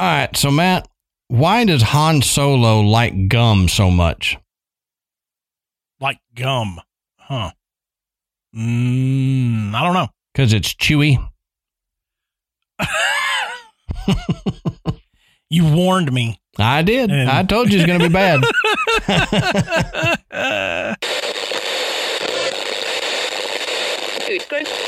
All right, so Matt, why does Han Solo like gum so much? Like gum. Huh. Mm, I don't know. Because it's chewy. you warned me. I did. And- I told you it's going to be bad.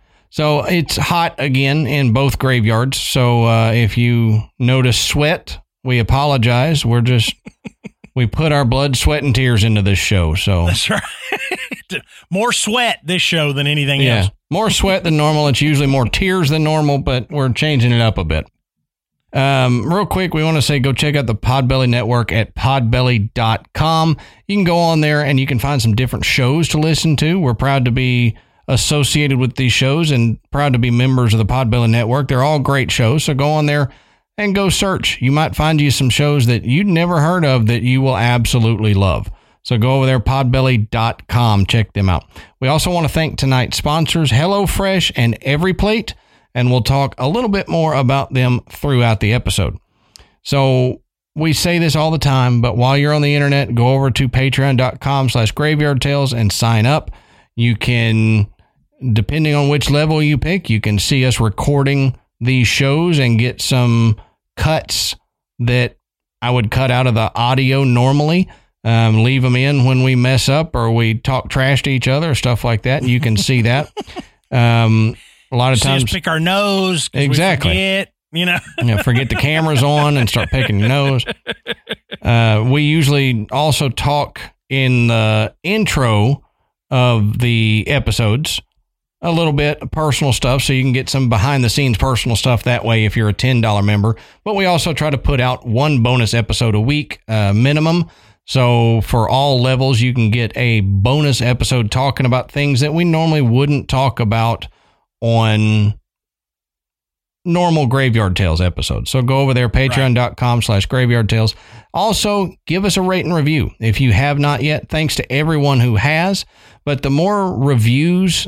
So it's hot again in both graveyards. So uh, if you notice sweat, we apologize. We're just we put our blood, sweat, and tears into this show. So that's right. more sweat this show than anything yeah, else. More sweat than normal. It's usually more tears than normal, but we're changing it up a bit. Um, real quick, we want to say go check out the Podbelly Network at podbelly.com. You can go on there and you can find some different shows to listen to. We're proud to be associated with these shows and proud to be members of the Podbelly Network. They're all great shows, so go on there and go search. You might find you some shows that you'd never heard of that you will absolutely love. So go over there, podbelly.com, check them out. We also want to thank tonight's sponsors, HelloFresh and EveryPlate, and we'll talk a little bit more about them throughout the episode. So we say this all the time, but while you're on the internet, go over to patreon.com slash graveyard tales and sign up. You can depending on which level you pick, you can see us recording these shows and get some cuts that I would cut out of the audio normally. Um, leave them in when we mess up or we talk trash to each other, stuff like that. And you can see that. Um, a lot of see times, pick our nose. Exactly. Forget, you know, you know, forget the cameras on and start picking your nose. Uh, we usually also talk in the intro of the episodes a little bit of personal stuff so you can get some behind the scenes personal stuff that way if you're a $10 member. But we also try to put out one bonus episode a week uh, minimum. So for all levels, you can get a bonus episode talking about things that we normally wouldn't talk about on normal graveyard tales episodes. So go over there, patreon.com slash graveyard tales. Also, give us a rate and review if you have not yet. Thanks to everyone who has. But the more reviews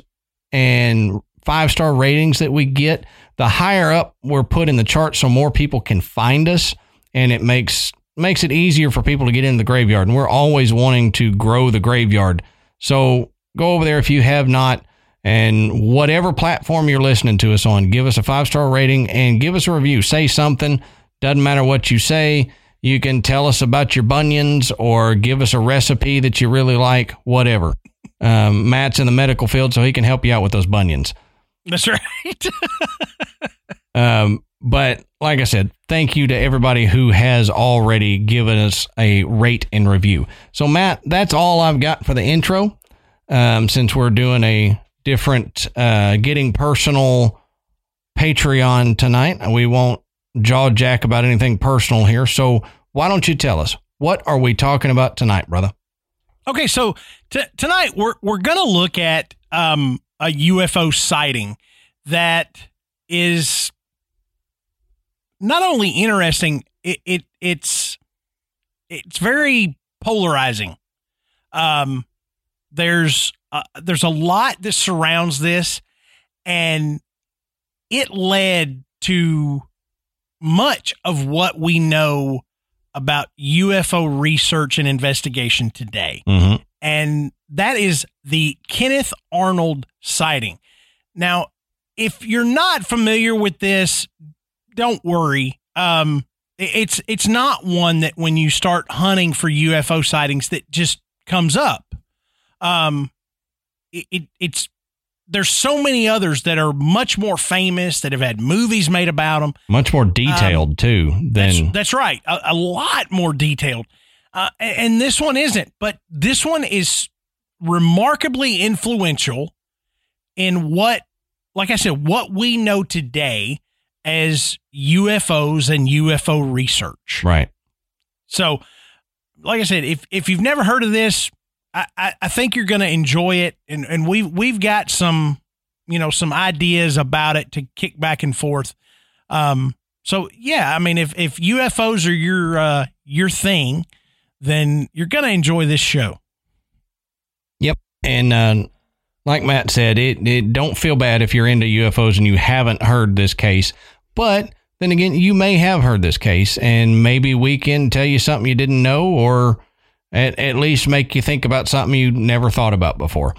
and five star ratings that we get, the higher up we're put in the chart so more people can find us and it makes makes it easier for people to get into the graveyard. And we're always wanting to grow the graveyard. So go over there if you have not and whatever platform you're listening to us on, give us a five star rating and give us a review. Say something. Doesn't matter what you say. You can tell us about your bunions or give us a recipe that you really like, whatever. Um, Matt's in the medical field, so he can help you out with those bunions. That's right. um, but like I said, thank you to everybody who has already given us a rate and review. So, Matt, that's all I've got for the intro. Um, since we're doing a different, uh, getting personal Patreon tonight, we won't jaw jack about anything personal here. So, why don't you tell us what are we talking about tonight, brother? Okay, so t- tonight we're we're gonna look at um, a UFO sighting that is not only interesting, it, it it's it's very polarizing. Um, there's there's a lot that surrounds this, and it led to much of what we know about UFO research and investigation today. Mm-hmm. And that is the Kenneth Arnold sighting. Now, if you're not familiar with this, don't worry. Um, it's it's not one that when you start hunting for UFO sightings that just comes up. Um, it, it it's there's so many others that are much more famous that have had movies made about them. Much more detailed um, too than that's, that's right, a, a, lot more detailed. Uh, and this one isn't, but this one is remarkably influential in what like I said, what we know today as UFOs and UFO research. Right. So, like I said, if if you've never heard of this, I, I, think you're going to enjoy it, and and we've we've got some you know some ideas about it to kick back and forth. Um. So yeah, I mean, if if UFOs are your uh, your thing, then you're going to enjoy this show. Yep. And uh, like Matt said, it, it don't feel bad if you're into UFOs and you haven't heard this case. But then again, you may have heard this case, and maybe we can tell you something you didn't know, or at, at least make you think about something you never thought about before.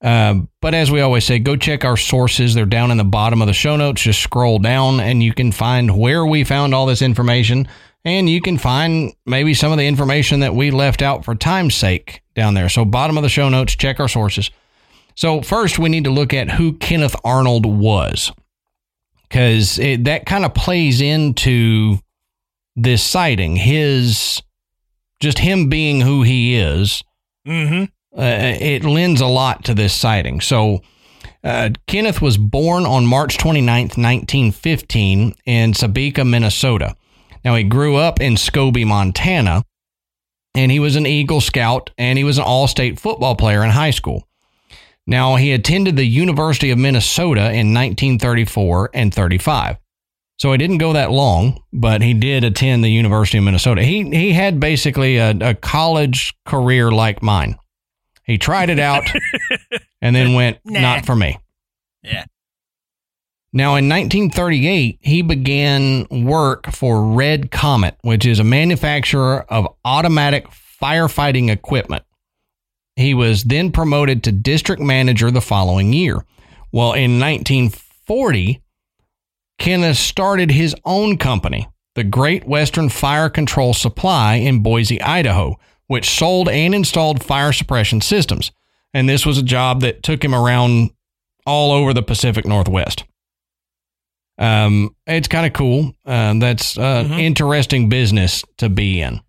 Uh, but as we always say, go check our sources. They're down in the bottom of the show notes. Just scroll down and you can find where we found all this information. And you can find maybe some of the information that we left out for time's sake down there. So, bottom of the show notes, check our sources. So, first, we need to look at who Kenneth Arnold was because that kind of plays into this sighting. His just him being who he is. Mm-hmm. Uh, it lends a lot to this sighting. So, uh, Kenneth was born on March 29th, 1915, in Sebeka, Minnesota. Now, he grew up in Scobey, Montana, and he was an Eagle Scout and he was an all state football player in high school. Now, he attended the University of Minnesota in 1934 and 35. So he didn't go that long, but he did attend the University of Minnesota. He he had basically a, a college career like mine. He tried it out and then went, nah. not for me. Yeah. Now, in 1938, he began work for Red Comet, which is a manufacturer of automatic firefighting equipment. He was then promoted to district manager the following year. Well, in 1940, Kenneth started his own company, the Great Western Fire Control Supply in Boise, Idaho, which sold and installed fire suppression systems. And this was a job that took him around all over the Pacific Northwest. Um, it's kind of cool. Uh, that's uh, mm-hmm. interesting business to be in.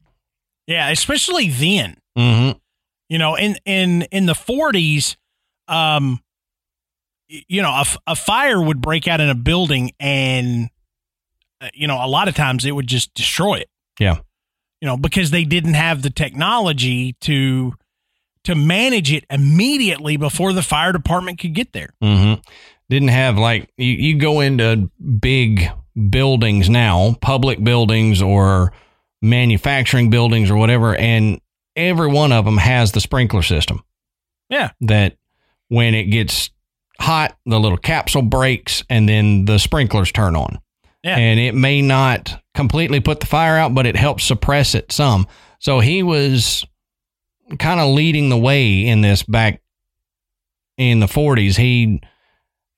Yeah, especially then. Mm-hmm. You know, in in in the forties, um, you know, a, a fire would break out in a building, and uh, you know, a lot of times it would just destroy it. Yeah. You know, because they didn't have the technology to to manage it immediately before the fire department could get there. Mm-hmm didn't have like you, you go into big buildings now, public buildings or manufacturing buildings or whatever, and every one of them has the sprinkler system. Yeah. That when it gets hot, the little capsule breaks and then the sprinklers turn on. Yeah. And it may not completely put the fire out, but it helps suppress it some. So he was kind of leading the way in this back in the 40s. He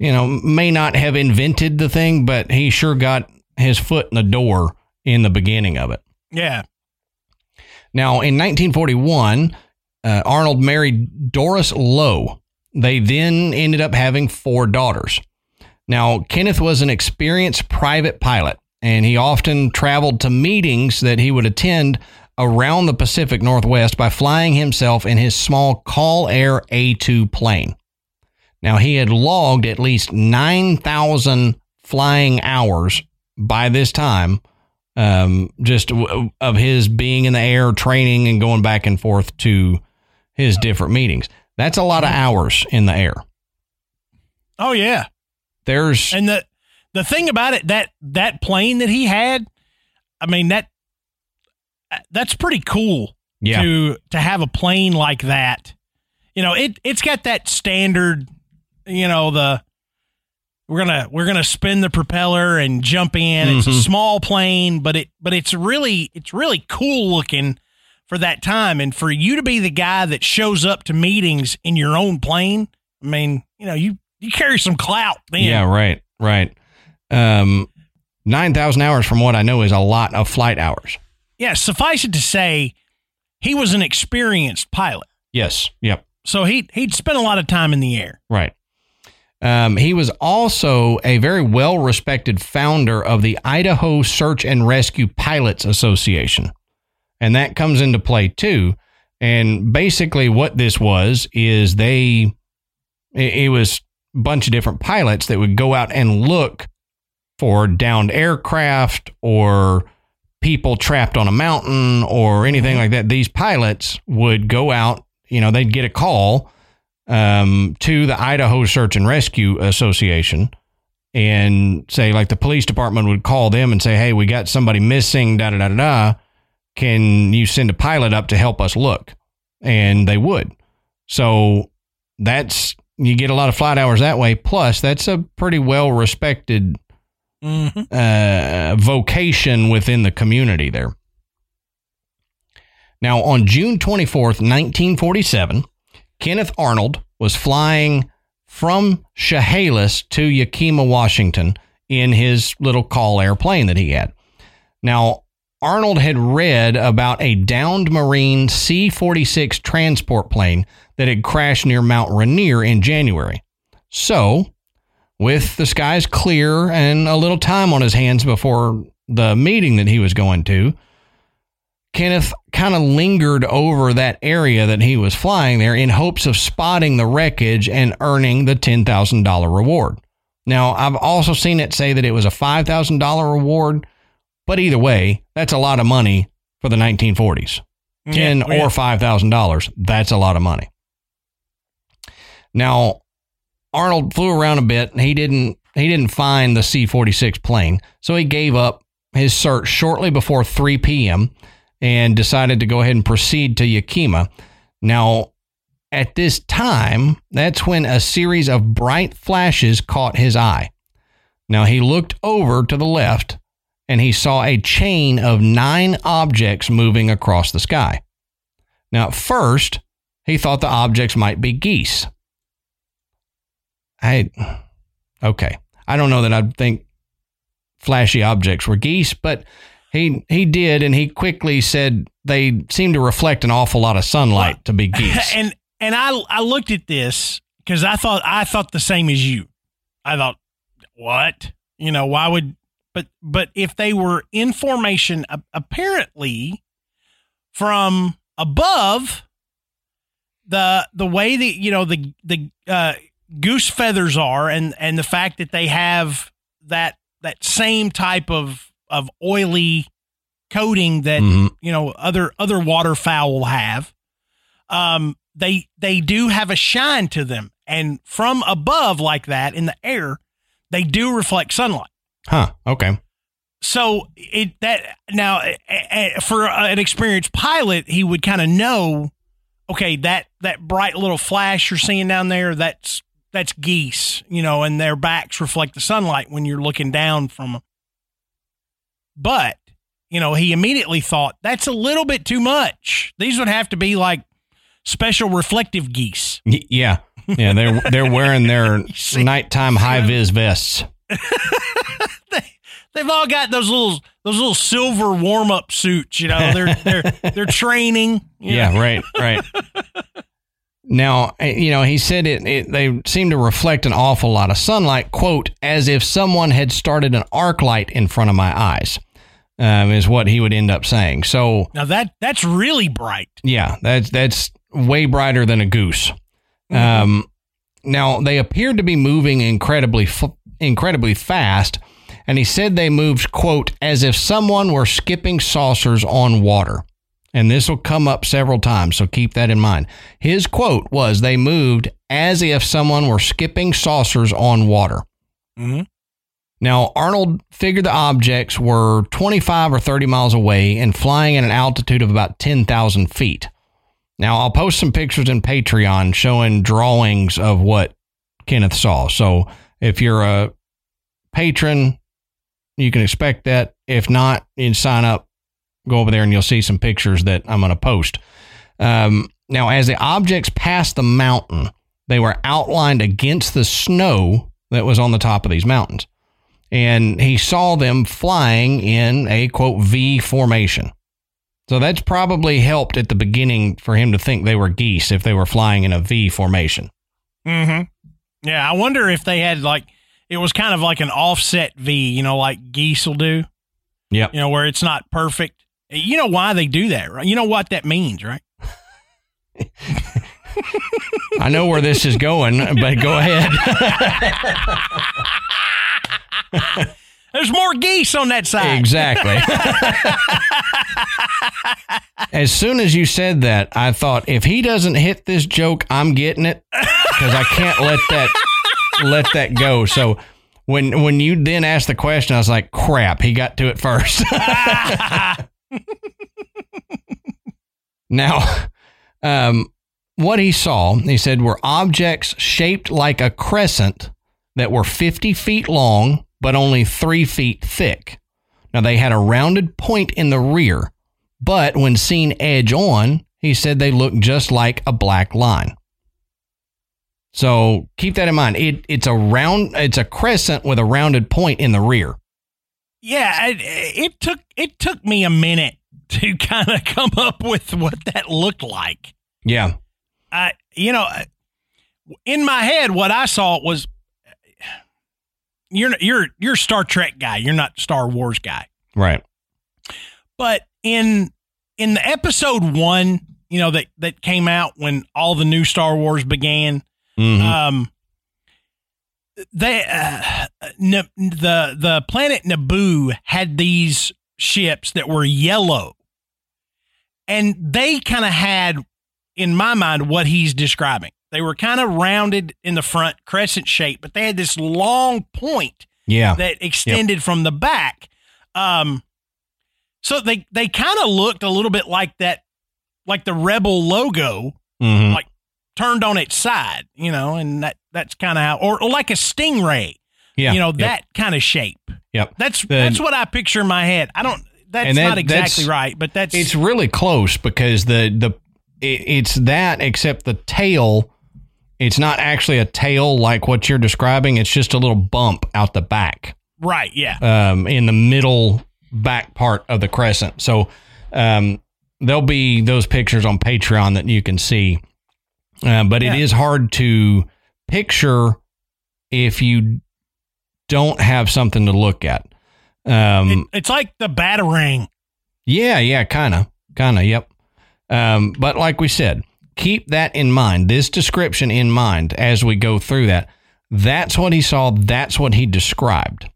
you know, may not have invented the thing, but he sure got his foot in the door in the beginning of it. Yeah. Now, in 1941, uh, Arnold married Doris Lowe. They then ended up having four daughters. Now, Kenneth was an experienced private pilot, and he often traveled to meetings that he would attend around the Pacific Northwest by flying himself in his small CallAir A2 plane. Now, he had logged at least 9,000 flying hours by this time, um, just w- of his being in the air, training, and going back and forth to his different meetings. That's a lot of hours in the air. Oh, yeah. There's. And the, the thing about it, that, that plane that he had, I mean, that, that's pretty cool yeah. to, to have a plane like that. You know, it, it's got that standard you know the we're gonna we're gonna spin the propeller and jump in. It's mm-hmm. a small plane, but it but it's really it's really cool looking for that time, and for you to be the guy that shows up to meetings in your own plane. I mean, you know, you you carry some clout. Then. Yeah, right, right. Um, nine thousand hours, from what I know, is a lot of flight hours. Yeah, suffice it to say, he was an experienced pilot. Yes. Yep. So he he'd spent a lot of time in the air. Right. Um, he was also a very well respected founder of the Idaho Search and Rescue Pilots Association. And that comes into play too. And basically, what this was is they, it, was bunch of different pilots that would go out and look for downed aircraft or people trapped on a mountain or anything like that. These pilots would go out, you know, they'd get a call um, to the Idaho Search and Rescue Association and say, like, the police department would call them and say, hey, we got somebody missing, da da da da da. Can you send a pilot up to help us look? And they would. So that's, you get a lot of flight hours that way. Plus, that's a pretty well respected Mm-hmm. uh, vocation within the community there. Now, on June 24th, 1947, Kenneth Arnold was flying from Chehalis to Yakima, Washington in his little call airplane that he had. Now, Arnold had read about a downed Marine C 46 transport plane that had crashed near Mount Rainier in January. So, with the skies clear and a little time on his hands before the meeting that he was going to, Kenneth kind of lingered over that area that he was flying there in hopes of spotting the wreckage and earning the $10,000 reward. Now, I've also seen it say that it was a $5,000 reward, but either way, that's a lot of money for the 1940s. Mm-hmm. Ten Yeah, yeah. or five thousand dollars. That's a lot of money. Now, Arnold flew around a bit. and He didn't he didn't find the C forty six plane, so he gave up his search shortly before three p.m. and decided to go ahead and proceed to Yakima. Now, at this time, that's when a series of bright flashes caught his eye. Now he looked over to the left and he saw a chain of nine objects moving across the sky. Now, at first, he thought the objects might be geese. I, okay. I don't know that I'd think flashy objects were geese, but he he did, and he quickly said they seemed to reflect an awful lot of sunlight to be geese. and and I I looked at this because I thought I thought the same as you. I thought, what? You know, why would? But but if they were in formation, a- apparently from above, the the way that you know the the uh, goose feathers are, and and the fact that they have that that same type of of oily coating that Mhm. you know other other waterfowl have um they they do have a shine to them and from above like that in the air they do reflect sunlight Huh. Okay. so it that now for an experienced pilot he would kind of know okay that that bright little flash you're seeing down there that's that's geese you know and their backs reflect the sunlight when you're looking down from them but you know he immediately thought that's a little bit too much these would have to be like special reflective geese yeah. Yeah. They're they're wearing their nighttime high vis vests. they, they've all got those little those little silver warm up suits. You know, they're they're they're training. you know. Yeah, right, right. now, you know, he said it, it. They seem to reflect an awful lot of sunlight. "Quote as if someone had started an arc light in front of my eyes," um, is what he would end up saying. So, Now that that's really bright. yeah, that's that's way brighter than a goose. Um, now they appeared to be moving incredibly, f- incredibly fast, and he said they moved quote as if someone were skipping saucers on water. And this will come up several times, so keep that in mind. His quote was they moved as if someone were skipping saucers on water. Mm-hmm. Now, Arnold figured the objects were 25 or 30 miles away and flying at an altitude of about 10,000 feet. Now, I'll post some pictures in Patreon showing drawings of what Kenneth saw. So, if you're a patron, you can expect that. If not, you can sign up, go over there, and you'll see some pictures that I'm going to post. Um, now, as the objects passed the mountain, they were outlined against the snow that was on the top of these mountains. And he saw them flying in a quote V formation. So that's probably helped at the beginning for him to think they were geese if they were flying in a V formation. Mm-hmm. Yeah, I wonder if they had like it was kind of like an offset V, you know, like geese will do. Yeah. You know, where it's not perfect. You know why they do that, right? You know what that means, right? I know where this is going, but go ahead. There's more geese on that side. Exactly. as soon as you said that, I thought if he doesn't hit this joke, I'm getting it because I can't let that let that go. So when when you then asked the question, I was like, "Crap, he got to it first. now, um, what he saw, he said, were objects shaped like a crescent that were 50 feet long but only three feet thick. Now, they had a rounded point in the rear, but when seen edge on, he said they looked just like a black line. So keep that in mind. It, it's a round, it's a crescent with a rounded point in the rear. Yeah, it, it took it took me a minute to kind of come up with what that looked like. Yeah. I, you know, in my head, what I saw was you're you're you're a Star Trek guy. You're not Star Wars guy, Right. but in in the episode one, you know that that came out when all the new Star Wars began. Mhm. Um, they uh, N- the the planet Naboo had these ships that were yellow, and they kind of had, in my mind, what he's describing. They were kind of rounded in the front, crescent shape, but they had this long point yeah. that extended from the back. Um, so they they kind of looked a little bit like that, like the Rebel logo Mhm. like turned on its side, you know, and that that's kind of how, or, or like a stingray, yeah. you know, Yep. that kind of shape. Yep. That's The- that's what I picture in my head. I don't. That's that- not exactly that's- right, but that's It's really close because the the it, it's that except the tail. It's not actually a tail like what you're describing. It's just a little bump out the back, right. Yeah. um, in the middle back part of the crescent. So um, there'll be those pictures on Patreon that you can see. Uh, but Yeah. it is hard to picture if you don't have something to look at. Um, It- it's like the batarang. yeah, yeah, kind of, kind of, yep. Um, but like we said, keep that in mind. This description in mind as we go through that. That's what he saw. That's what he described.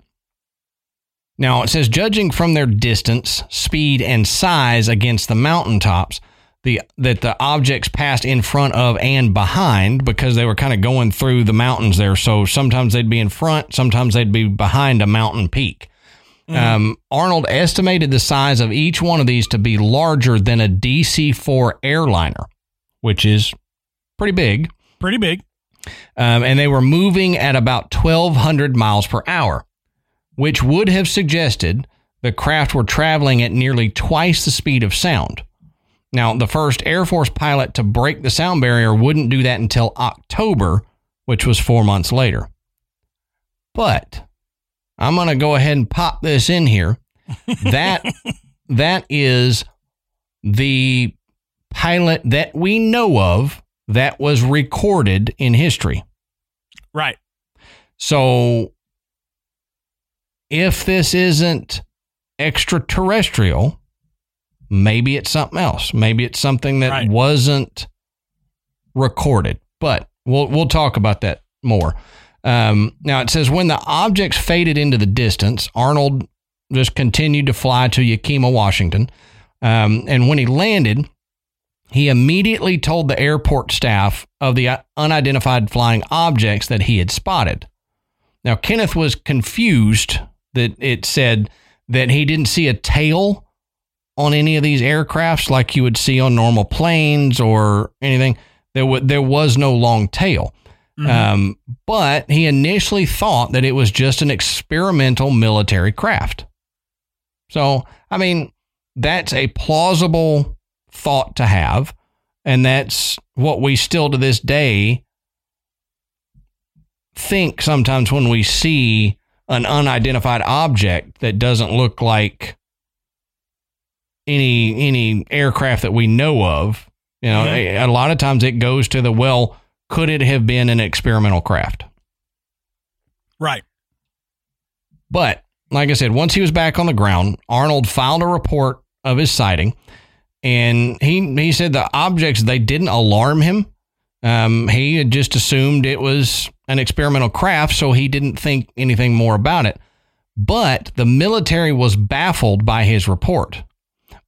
Now it says, judging from their distance, speed, and size against the mountaintops, the that the objects passed in front of and behind because they were kind of going through the mountains there. So sometimes they'd be in front, sometimes they'd be behind a mountain peak. Um, Arnold estimated the size of each one of these to be larger than a DC 4 airliner, which is pretty big. Pretty big. Um, and they were moving at about 1,200 miles per hour, which would have suggested the craft were traveling at nearly twice the speed of sound. Now, the first Air Force pilot to break the sound barrier wouldn't do that until October, which was four months later. But I'm going to go ahead and pop this in here. That that is the pilot that we know of that was recorded in history. Right. So if this isn't extraterrestrial, maybe it's something else. Maybe it's something that Right. wasn't recorded. But we'll we'll talk about that more. Um, now it says when the objects faded into the distance, Arnold just continued to fly to Yakima, Washington. Um, and when he landed, he immediately told the airport staff of the unidentified flying objects that he had spotted. Now, Kenneth was confused that it said that he didn't see a tail on any of these aircrafts like you would see on normal planes or anything. There, w- there was no long tail. Mhm. Um, but he initially thought that it was just an experimental military craft. So, I mean, that's a plausible thought to have. And that's what we still to this day think sometimes when we see an unidentified object that doesn't look like any any aircraft that we know of. You know, mm-hmm. a, a lot of times it goes to the well, could it have been an experimental craft? right. But like I said, once he was back on the ground, Arnold filed a report of his sighting, and he he said the objects they didn't alarm him. Um, he had just assumed it was an experimental craft, so he didn't think anything more about it. But the military was baffled by his report.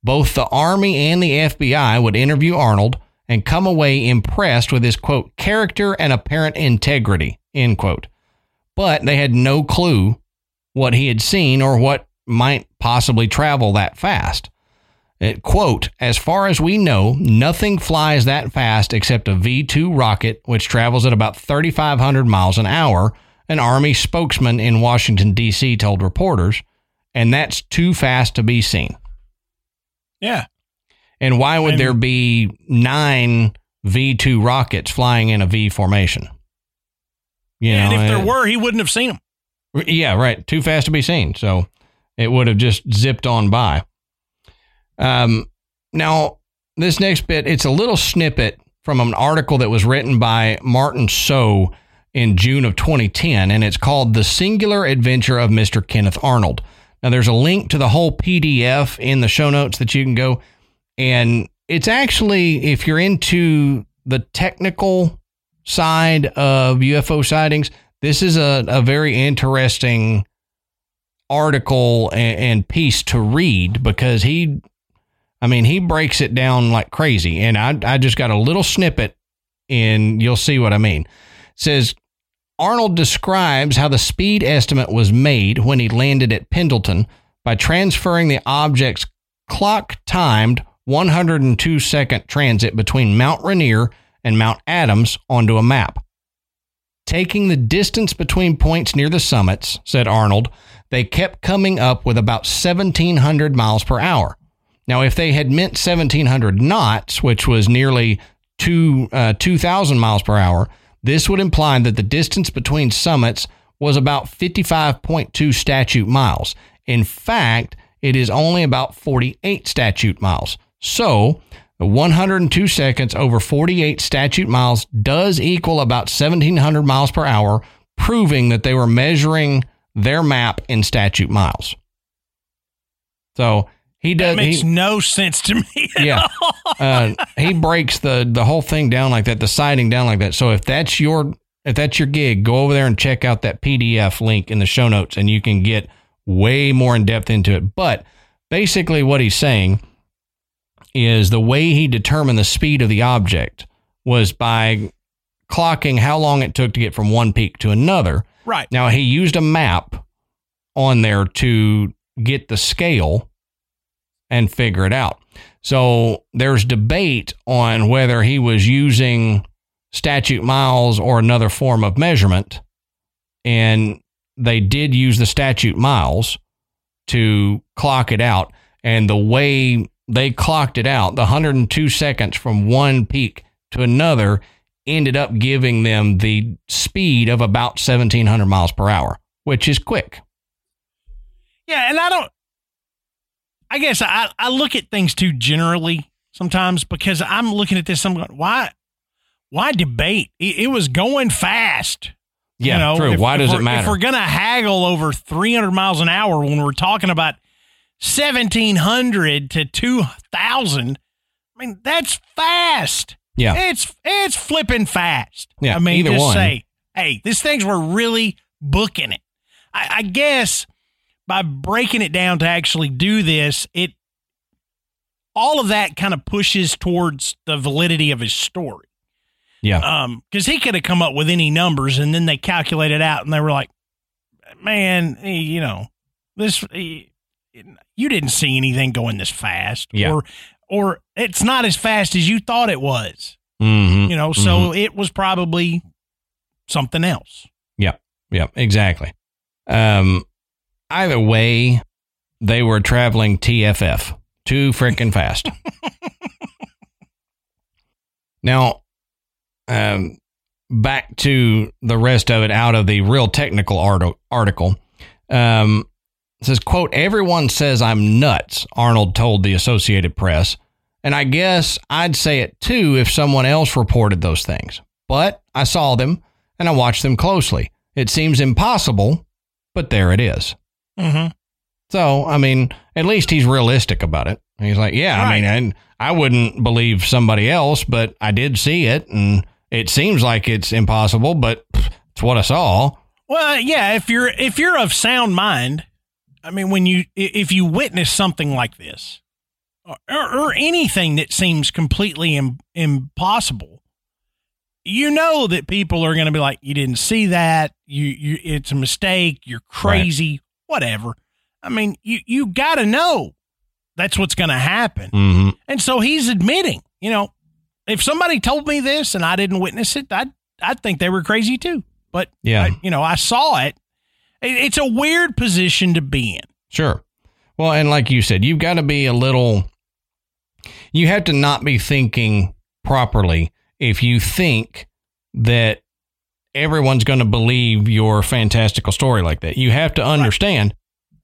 Both the Army and the FBI would interview Arnold and come away impressed with his quote character and apparent integrity end quote. But they had no clue what he had seen or what might possibly travel that fast. It, quote, as far as we know, nothing flies that fast except a V 2 rocket, which travels at about 3,500 miles an hour, an Army spokesman in Washington, D.C. told reporters, and that's too fast to be seen. Yeah. And why would there be nine V 2 rockets flying in a V formation? You and know, if there were, he wouldn't have seen them. Yeah, right. Too fast to be seen. So it would have just zipped on by. Um, now, this next bit, it's a little snippet from an article that was written by Martin Shough in June of 2010, and it's called The Singular Adventure of Mr. Kenneth Arnold. Now, there's a link to the whole PDF in the show notes that you can go. And it's actually, if you're into the technical side of UFO sightings, this is a, a very interesting article and, and piece to read because he I mean, he breaks it down like crazy. And I, I just got a little snippet and you'll see what I mean. It says Arnold describes how the speed estimate was made when he landed at Pendleton by transferring the object's clock timed 102 second transit between Mount Rainier and Mount Adams onto a map. Taking the distance between points near the summits, said Arnold, they kept coming up with about 1700 miles per hour. Now, if they had meant 1700 knots, which was nearly two, uh, 2,000 miles per hour, this would imply that the distance between summits was about 55.2 statute miles. In fact, it is only about 48 statute miles. So, 102 seconds over 48 statute miles does equal about 1700 miles per hour, proving that they were measuring their map in statute miles. So, he does. That makes he, no sense to me. yeah, uh, he breaks the the whole thing down like that, the sighting down like that. So if that's your if that's your gig, go over there and check out that PDF link in the show notes, and you can get way more in depth into it. But basically, what he's saying is the way he determined the speed of the object was by clocking how long it took to get from one peak to another. Right. Now he used a map on there to get the scale and figure it out. So there's debate on whether he was using statute miles or another form of measurement. And they did use the statute miles to clock it out. And the way they clocked it out, the 102 seconds from one peak to another, ended up giving them the speed of about 1700 miles per hour, which is quick. Yeah, and I don't I guess I, I look at things too generally sometimes because I'm looking at this. I'm going, why, why debate? It, it was going fast. Yeah, you know, true. If, why does it matter? If we're going to haggle over 300 miles an hour when we're talking about 1700 to 2000, I mean, that's fast. Yeah. It's, it's flipping fast. Yeah. I mean, either just one. say, hey, these things were really booking it. I, I guess by breaking it down to actually do this, it all of that kind of pushes towards the validity of his story. Yeah. Um, because he could have come up with any numbers and then they calculated out and they were like, man, you know, this, you didn't see anything going this fast. Yeah. Or, or it's not as fast as you thought it was. Mm-hmm. You know, so mm-hmm. it was probably something else. Yeah. Yeah. Exactly. Um, Either way, they were traveling TFF too freaking fast. now, um, back to the rest of it out of the real technical art- article. Um, says, quote, everyone says I'm nuts, Arnold told the Associated Press. And I guess I'd say it too if someone else reported those things. But I saw them and I watched them closely. It seems impossible, but there it is. Mm-hmm. So, I mean, at least he's realistic about it. He's like, yeah, right. I mean, I, I wouldn't believe somebody else, but I did see it, and It seems like it's impossible, but it's what I saw. Well, yeah, if you're if you're of sound mind, I mean, when you if you witness something like this, or, or anything that seems completely Im- impossible, you know that people are going to be like, "You didn't see that. You, you, it's a mistake. You're crazy. Right. Whatever." I mean, you you got to know that's what's going to happen, mm-hmm. and so he's admitting, you know, if somebody told me this and I didn't witness it, I'd I'd think they were crazy too. But yeah, I, you know, I saw it. it. It's a weird position to be in. Sure. Well, and like you said, you've got to be a little. You have to not be thinking properly if you think that everyone's going to believe your fantastical story like that. You have to understand right.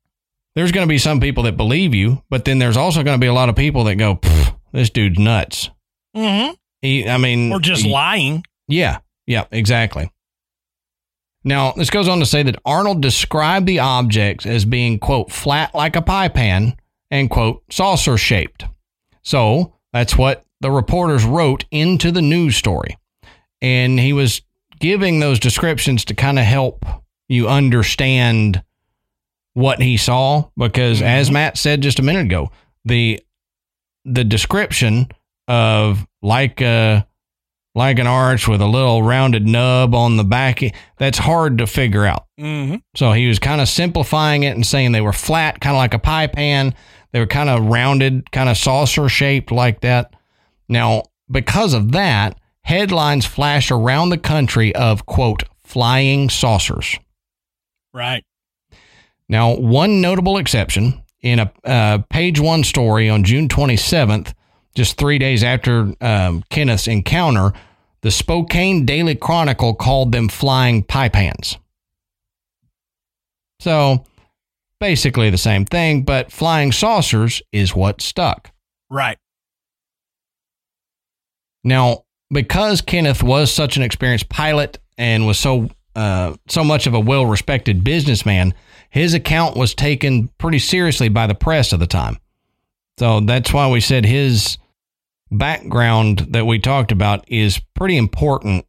there's going to be some people that believe you, but then there's also going to be a lot of people that go, "This dude's nuts." Mm-hmm. He, I mean, or just he, lying. Yeah, yeah, exactly. Now, this goes on to say that Arnold described the objects as being, quote, flat like a pie pan and, quote, saucer shaped. So that's what the reporters wrote into the news story. And he was giving those descriptions to kind of help you understand what he saw because mm-hmm. as Matt said just a minute ago, the the description of like a like an arch with a little rounded nub on the back. That's hard to figure out. Mm-hmm. So he was kind of simplifying it and saying they were flat, kind of like a pie pan. They were kind of rounded, kind of saucer shaped like that. Now, because of that, headlines flash around the country of, quote, flying saucers. Right. Now, one notable exception in a uh, page one story on June 27th just three days after um, Kenneth's encounter, the Spokane Daily Chronicle called them flying pie pans. So basically the same thing, but flying saucers is what stuck. Right. Now, because Kenneth was such an experienced pilot and was so uh, so much of a well-respected businessman, his account was taken pretty seriously by the press of the time. So that's why we said his background that we talked about is pretty important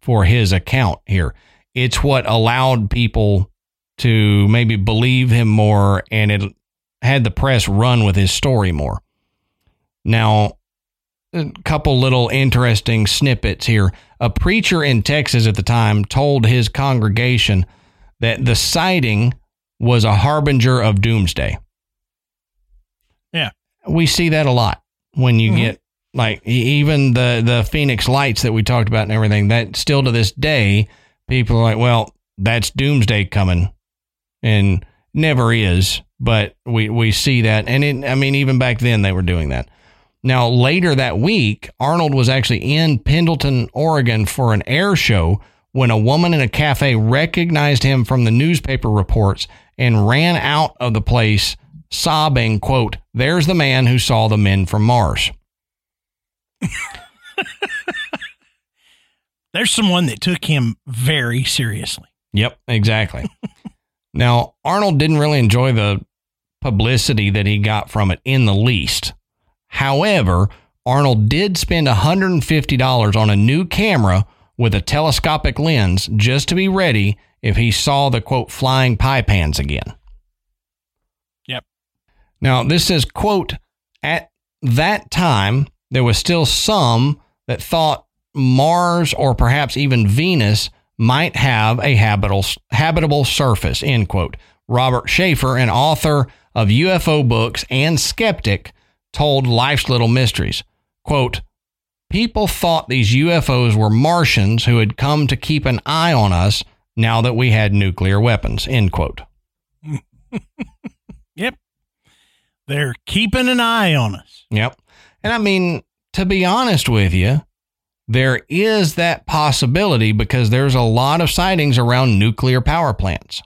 for his account here. It's what allowed people to maybe believe him more and it had the press run with his story more. Now, a couple little interesting snippets here. A preacher in Texas at the time told his congregation that the sighting was a harbinger of doomsday. Yeah. We see that a lot when you mm-hmm. get like even the the Phoenix lights that we talked about and everything that still to this day people are like well that's doomsday coming and never is but we we see that and it I mean even back then they were doing that now later that week Arnold was actually in Pendleton Oregon for an air show when a woman in a cafe recognized him from the newspaper reports and ran out of the place sobbing, quote, There's the man who saw the men from Mars. There's someone that took him very seriously. Yep, exactly. now, Arnold didn't really enjoy the publicity that he got from it in the least. However, Arnold did spend $150 on a new camera with a telescopic lens just to be ready if he saw the quote flying pie pans again. Yep. Now, this says, quote, at that time, there was still some that thought Mars or perhaps even Venus might have a habitable, habitable surface, end quote. Robert Sheaffer, an author of UFO books and skeptic, told Life's Little Mysteries, quote, People thought these UFOs were Martians who had come to keep an eye on us now that we had nuclear weapons, end quote. yep. They're keeping an eye on us. Yep. And I mean, to be honest with you, there is that possibility because there's a lot of sightings around nuclear power plants.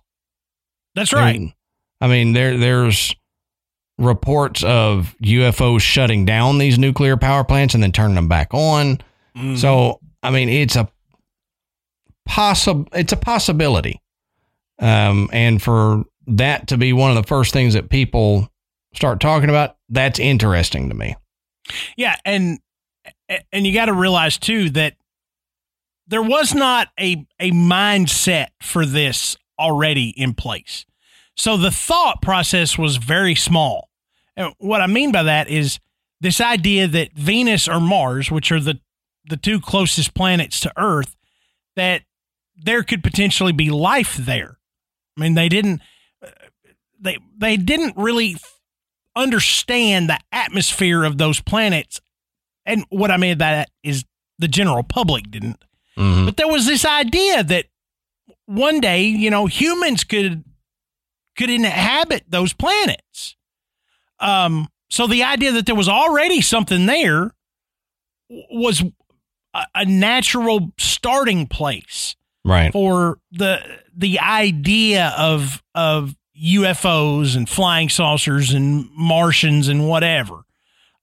That's right. I mean, there there's reports of UFOs shutting down these nuclear power plants and then turning them back on. Mm-hmm. So, I mean, it's a possible it's a possibility. Um, and for that to be one of the first things that people start talking about, that's interesting to me. Yeah, and and you got to realize too that there was not a a mindset for this already in place. So the thought process was very small. And what I mean by that is this idea that Venus or Mars, which are the the two closest planets to Earth, that there could potentially be life there. I mean, they didn't they they didn't really understand the atmosphere of those planets. And what I mean by that is the general public didn't. Mhm. But there was this idea that one day, you know, humans could could inhabit those planets. Um, so the idea that there was already something there was a, a natural starting place Right. for the the idea of of UFOs and flying saucers and Martians and whatever.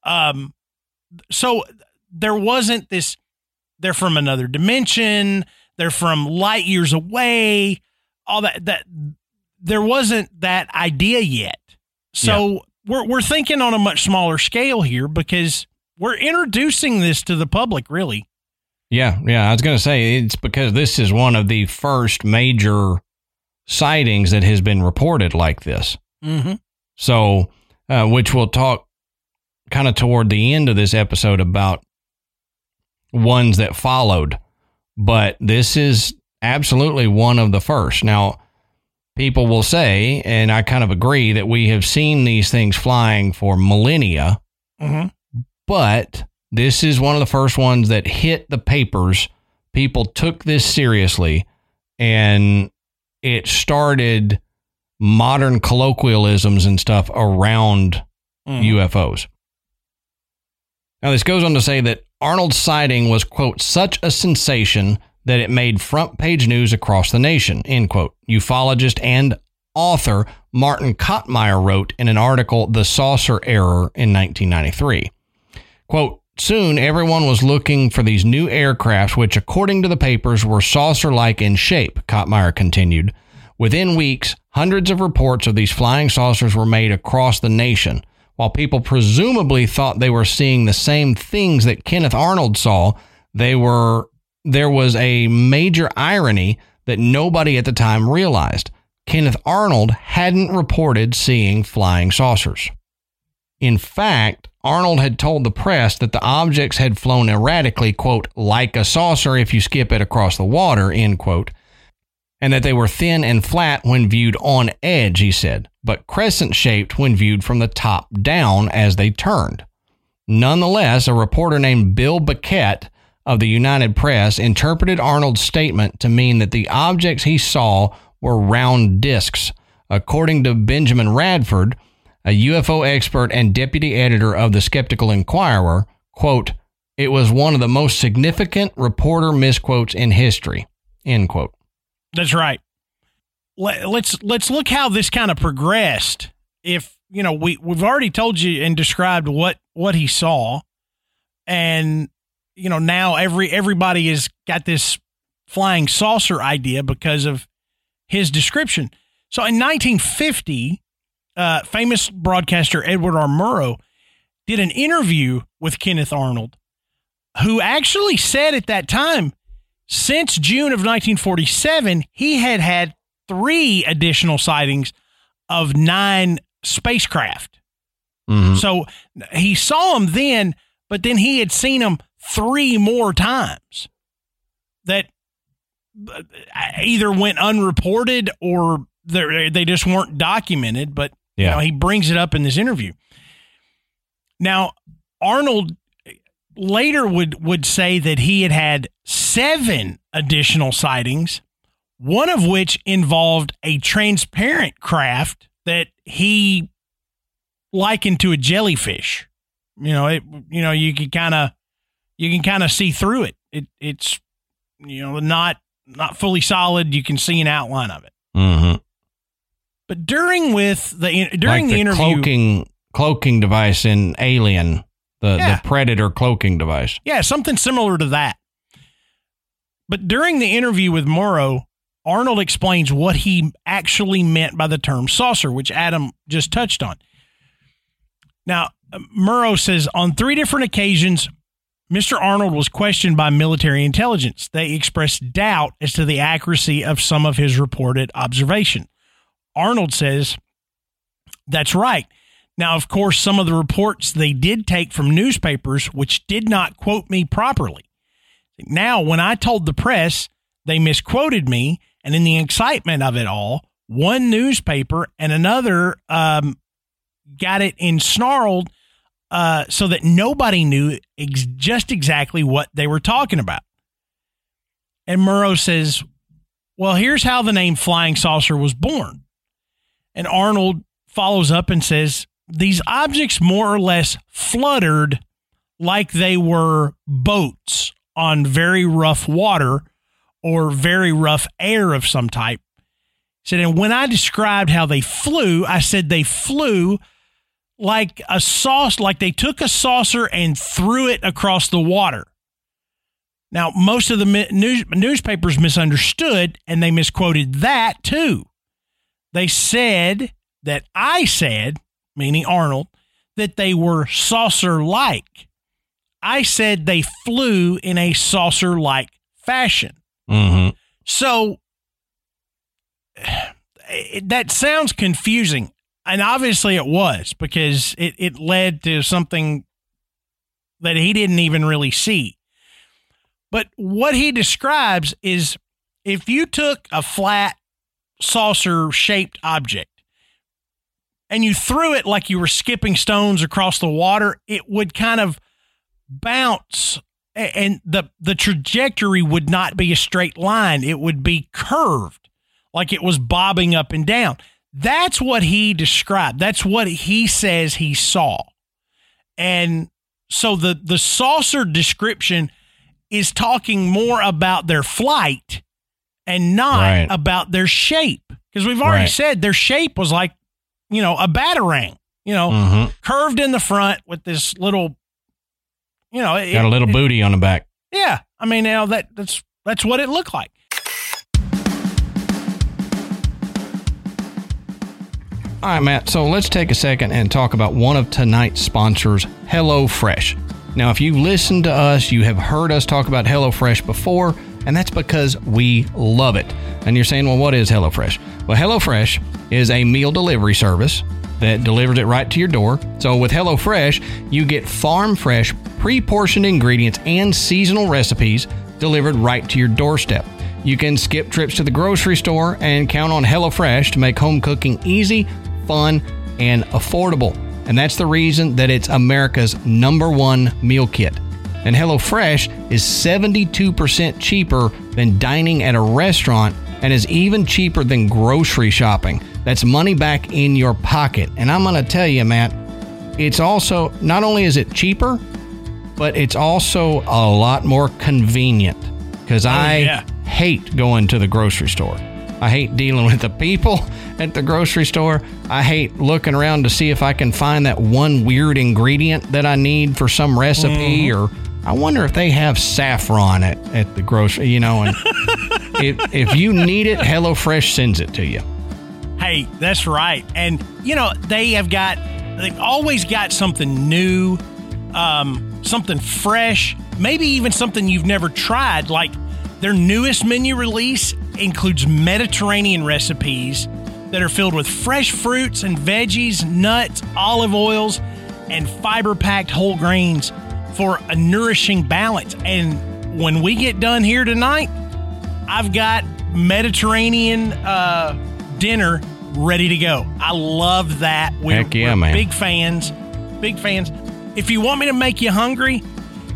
Um, so there wasn't this. They're from another dimension. They're from light years away. All that that there wasn't that idea yet. So we're we're thinking on a much smaller scale here because we're introducing this to the public. Really, Yeah, yeah. I was going to say it's because this is one of the first major sightings that has been reported like this. mm-hmm. So, uh, which we'll talk kind of toward the end of this episode about ones that followed. But this is absolutely one of the first. Now, people will say, and I kind of agree, that we have seen these things flying for millennia Mm-hmm. but this is one of the first ones that hit the papers. People took this seriously, and it started modern colloquialisms and stuff around UFOs. Now, this goes on to say that Arnold's sighting was, quote, such a sensation that it made front page news across the nation, end quote. Ufologist and author Martin Kottmeyer wrote in an article, The Saucer Error, in 1993. Quote, Soon everyone was looking for these new aircrafts, which, according to the papers, were saucer like in shape, Kottmeyer continued. Within weeks, hundreds of reports of these flying saucers were made across the nation. While people presumably thought they were seeing the same things that Kenneth Arnold saw, they were there was a major irony that nobody at the time realized. Kenneth Arnold hadn't reported seeing flying saucers. In fact, Arnold had told the press that the objects had flown erratically, quote, like a saucer if you skip it across the water, end quote, and that they were thin and flat when viewed on edge, he said, but crescent shaped when viewed from the top down as they turned. Nonetheless, a reporter named Bill Bequette of the United Press interpreted Arnold's statement to mean that the objects he saw were round discs. According to Benjamin Radford, a UFO expert and deputy editor of the Skeptical Inquirer, quote, it was one of the most significant reporter misquotes in history, end quote. That's right. Let, let's let's look how this kind of progressed. If you know, we we've already told you and described what what he saw, and you know now every everybody has got this flying saucer idea because of his description. So in 1950, uh, famous broadcaster Edward R. Murrow did an interview with Kenneth Arnold, who actually said at that time since June of 1947, he had had three additional sightings of nine spacecraft. Mhm. So he saw them then, but then he had seen them three more times that uh, either went unreported or they they just weren't documented. But you Yeah. know, he brings it up in this interview. Now, Arnold later would would say that he had had seven additional sightings, one of which involved a transparent craft that he likened to a jellyfish. You know, it you know, you can kind of you can kind of see through it. It it's you know, not not fully solid, you can see an outline of it. Mhm. But during with the during like the, interview cloaking cloaking device in Alien, the, Yeah. the Predator cloaking device. Yeah, something similar to that. But during the interview with Murrow, Arnold explains what he actually meant by the term saucer, which Adam just touched on. Now, Murrow says on three different occasions, Mr. Arnold was questioned by military intelligence. They expressed doubt as to the accuracy of some of his reported observation. Arnold says, That's right. Now, of course, some of the reports they did take from newspapers, which did not quote me properly. Now, when I told the press, they misquoted me, and in the excitement of it all, one newspaper and another um, got it ensnarled uh, so that nobody knew ex- just exactly what they were talking about. And Murrow says, Well, here's how the name Flying Saucer was born. And Arnold follows up and says, These objects more or less fluttered like they were boats on very rough water or very rough air of some type. Said, and when I described how they flew, I said they flew like a sauce, like they took a saucer and threw it across the water. Now, most of the news, newspapers misunderstood and they misquoted that too. They said that I said, meaning Arnold, that they were saucer like. I said they flew in a saucer like fashion. Mm-hmm. So that sounds confusing. And obviously it was because it, it led to something that he didn't even really see. But what he describes is if you took a flat saucer shaped object and you threw it like you were skipping stones across the water, it would kind of bounce and the the trajectory would not be a straight line it would be curved like it was bobbing up and down that's what he described that's what he says he saw and so the the saucer description is talking more about their flight and not right. about their shape because we've already right. said their shape was like you know a batarang you know mm-hmm. curved in the front with this little you know, it, got a little it, booty on the back. Yeah, I mean, now that that's that's what it looked like. All right, Matt. So let's take a second and talk about one of tonight's sponsors, HelloFresh. Now, if you've listened to us, you have heard us talk about HelloFresh before, and that's because we love it. And you're saying, well, what is HelloFresh? Well, HelloFresh is a meal delivery service that delivers it right to your door. So with HelloFresh, you get farm fresh, pre portioned ingredients and seasonal recipes delivered right to your doorstep. You can skip trips to the grocery store and count on HelloFresh to make home cooking easy, fun, and affordable. And that's the reason that it's America's number one meal kit. And HelloFresh is 72% cheaper than dining at a restaurant and is even cheaper than grocery shopping. That's money back in your pocket. And I'm going to tell you, Matt, it's also not only is it cheaper, but it's also a lot more convenient because oh, I yeah. hate going to the grocery store. I hate dealing with the people at the grocery store. I hate looking around to see if I can find that one weird ingredient that I need for some recipe mm. or I wonder if they have saffron at, at the grocery, you know, and if, if you need it, HelloFresh sends it to you. Hey, that's right. And, you know, they have got, they've always got something new, um, something fresh, maybe even something you've never tried. Like their newest menu release includes Mediterranean recipes that are filled with fresh fruits and veggies, nuts, olive oils, and fiber packed whole grains for a nourishing balance. And when we get done here tonight, I've got Mediterranean uh, dinner ready to go. I love that. We're, Heck yeah, we're man. big fans. Big fans. If you want me to make you hungry,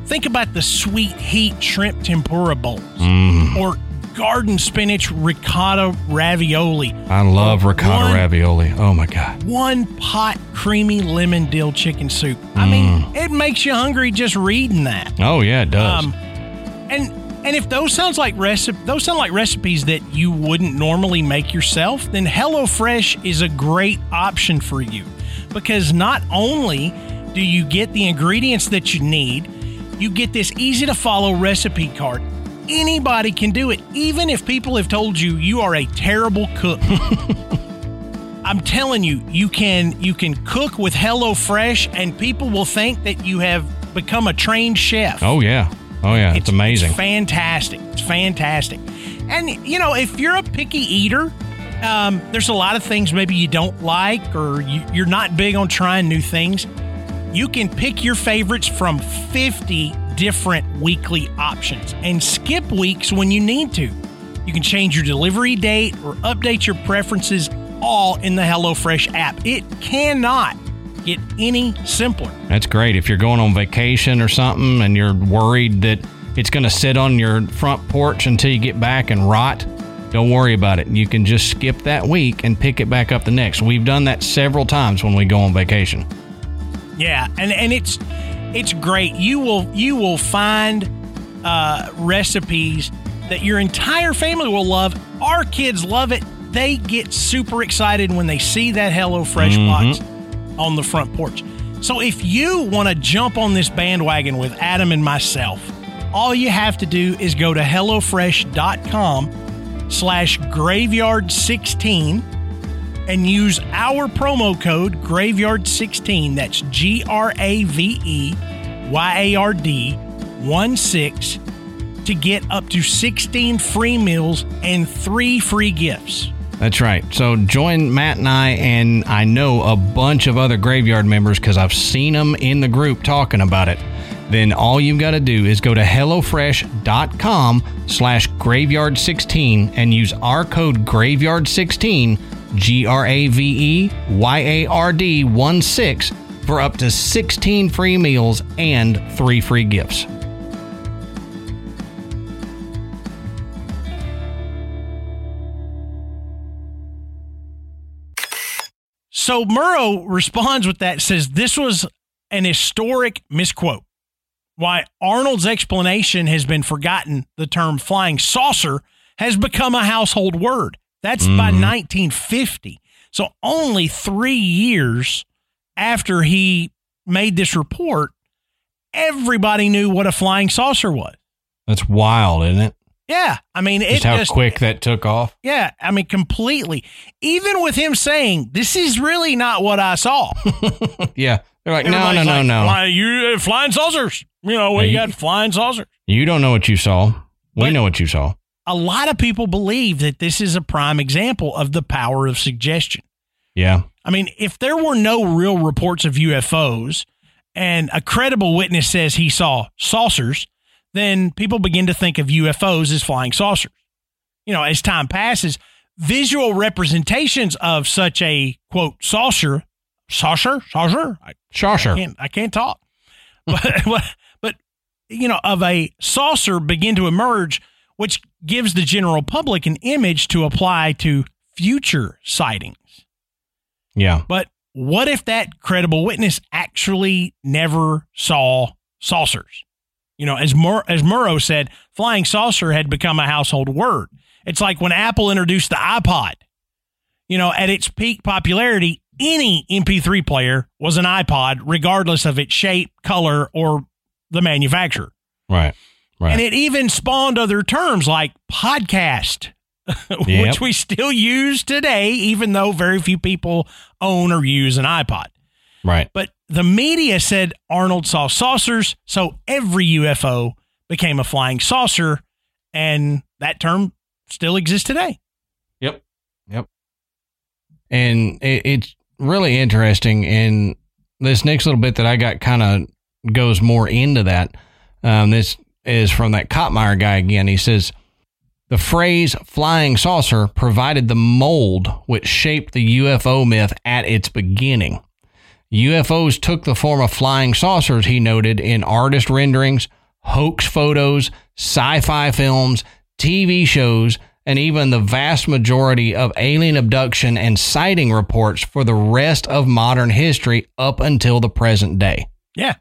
think about the sweet heat shrimp tempura bowls mm. or garden spinach ricotta ravioli. I love ricotta one, ravioli. Oh my god. One pot creamy lemon dill chicken soup. I mm. mean, it makes you hungry just reading that. Oh yeah, it does. Um, and and if those sounds like recipe, those sound like recipes that you wouldn't normally make yourself, then HelloFresh is a great option for you because not only do you get the ingredients that you need, you get this easy to follow recipe card. Anybody can do it, even if people have told you you are a terrible cook. I'm telling you, you can you can cook with HelloFresh and people will think that you have become a trained chef. Oh yeah. Oh yeah. It's, amazing. It's fantastic. It's fantastic. And you know, if you're a picky eater, um, there's a lot of things maybe you don't like or you, you're not big on trying new things. You can pick your favorites from 50 different weekly options and skip weeks when you need to. You can change your delivery date or update your preferences all in the HelloFresh app. It cannot get any simpler. That's great. If you're going on vacation or something and you're worried that it's going to sit on your front porch until you get back and rot, don't worry about it. You can just skip that week and pick it back up the next. We've done that several times when we go on vacation. Yeah, and and it's it's great. You will you will find uh, recipes that your entire family will love. Our kids love it. They get super excited when they see that HelloFresh mm-hmm. box on the front porch. So if you want to jump on this bandwagon with Adam and myself, all you have to do is go to hellofresh.com slash graveyard16 and use our promo code graveyard16 that's g-r-a-v-e-y-a-r-d 1 6 to get up to 16 free meals and three free gifts that's right. So join Matt and I, and I know a bunch of other graveyard members because I've seen them in the group talking about it. Then all you've got to do is go to HelloFresh.com slash graveyard16 and use our code graveyard16, G R A V E Y A R D 1 6, for up to 16 free meals and three free gifts. So Murrow responds with that, says this was an historic misquote. Why Arnold's explanation has been forgotten, the term flying saucer has become a household word. That's mm-hmm. by 1950. So only three years after he made this report, everybody knew what a flying saucer was. That's wild, isn't it? Yeah, I mean, just how just, quick that took off. Yeah, I mean, completely. Even with him saying this is really not what I saw. yeah, they're like, no, no, no, like, no. Fly, you uh, flying saucers. You know, we got flying saucers. You don't know what you saw. We but know what you saw. A lot of people believe that this is a prime example of the power of suggestion. Yeah. I mean, if there were no real reports of UFOs and a credible witness says he saw saucers, then people begin to think of UFOs as flying saucers. You know, as time passes, visual representations of such a quote saucer, saucer, saucer, saucer. I can't, I can't talk, but, but you know, of a saucer begin to emerge, which gives the general public an image to apply to future sightings. Yeah, but what if that credible witness actually never saw saucers? You know, as Mur- as Murrow said, flying saucer had become a household word. It's like when Apple introduced the iPod. You know, at its peak popularity, any MP3 player was an iPod, regardless of its shape, color, or the manufacturer. Right. Right. And it even spawned other terms like podcast, yep. which we still use today, even though very few people own or use an iPod. Right. But the media said Arnold saw saucers, so every UFO became a flying saucer, and that term still exists today. Yep. Yep. And it, it's really interesting. And this next little bit that I got kind of goes more into that. Um, this is from that Kottmeyer guy again. He says, the phrase flying saucer provided the mold which shaped the UFO myth at its beginning. UFOs took the form of flying saucers, he noted, in artist renderings, hoax photos, sci fi films, TV shows, and even the vast majority of alien abduction and sighting reports for the rest of modern history up until the present day. Yeah.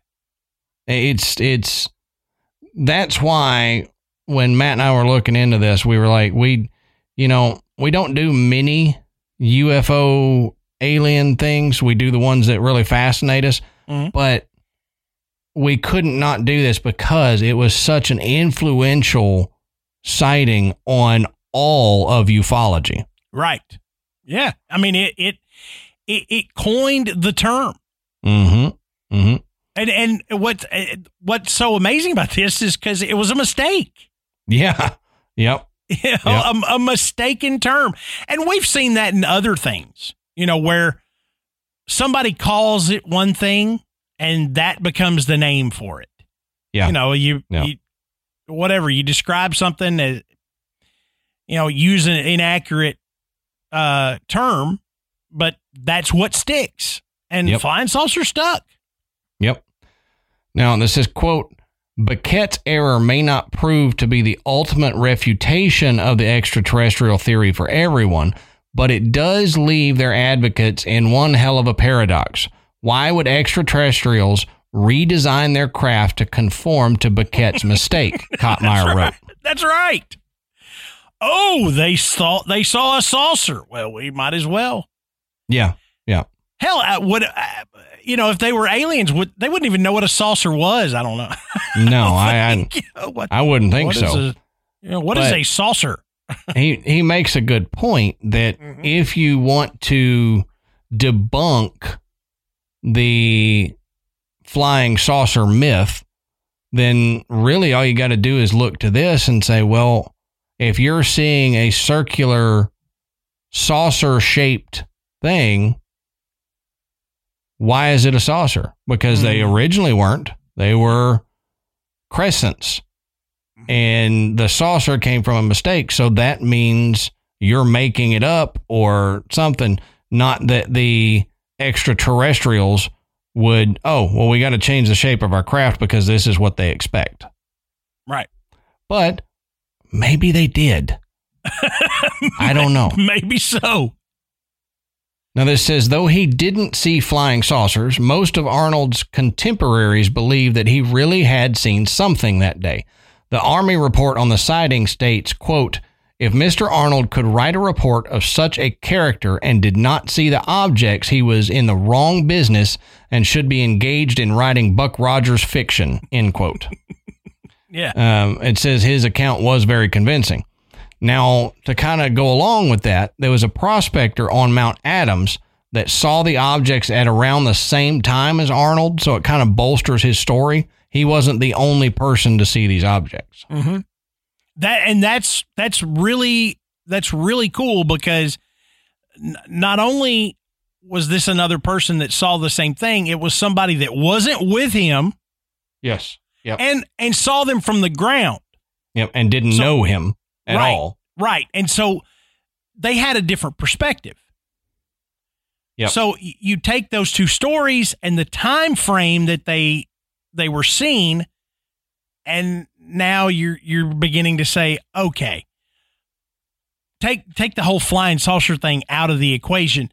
It's, it's, that's why when Matt and I were looking into this, we were like, we, you know, we don't do many UFO alien things. We do the ones that really fascinate us. Mm-hmm. But we couldn't not do this because it was such an influential sighting on all of ufology. Right. Yeah. I mean, it it it, it coined the term. Mm-hmm. Mm-hmm. And and what what's so amazing about this is because it was a mistake. Yeah. Yep. You know, yep. a, a mistaken term, and we've seen that in other things. You know, where somebody calls it one thing, and that becomes the name for it. Yeah. You know, you, yeah. you whatever you describe something as you know use an inaccurate uh term, but that's what sticks. And yep. flying saucer stuck. Yep. Now, this is quote, Bequette's error may not prove to be the ultimate refutation of the extraterrestrial theory for everyone, but it does leave their advocates in one hell of a paradox. Why would extraterrestrials redesign their craft to conform to Bequette's mistake? Kottmeyer wrote. That's right. Oh, they thought they saw a saucer. Well, we might as well. Yeah, yeah. Hell, I would uh, you know if they were aliens, would they wouldn't even know what a saucer was? I don't know. No, I I, what, I wouldn't think so. A, you know, what but is a saucer? he he makes a good point that mm-hmm. if you want to debunk the flying saucer myth, then really all you got to do is look to this and say, well, if you're seeing a circular saucer shaped thing, why is it a saucer? Because mm. they hmm. originally weren't. They were crescents. And the saucer came from a mistake. So that means you're making it up or something. Not that the extraterrestrials would, oh, well, we got to change the shape of our craft because this is what they expect. Right. But maybe they did. I don't know. Maybe so. Now, this says though he didn't see flying saucers, most of Arnold's contemporaries believe that he really had seen something that day. The Army report on the sighting states, quote, if Mr. Arnold could write a report of such a character and did not see the objects, he was in the wrong business and should be engaged in writing Buck Rogers fiction. End quote. yeah. Um, it says his account was very convincing. Now, to kind of go along with that, there was a prospector on Mount Adams that saw the objects at around the same time as Arnold, so it kind of bolsters his story. He wasn't the only person to see these objects. Mm-hmm. That and that's that's really that's really cool because n- not only was this another person that saw the same thing, it was somebody that wasn't with him. Yes. Yep. And and saw them from the ground. Yep. And didn't so, know him at right, all. Right. And so they had a different perspective. Yep. So you take those two stories and the time frame that they they were seen and now you're you're beginning to say okay take take the whole flying saucer thing out of the equation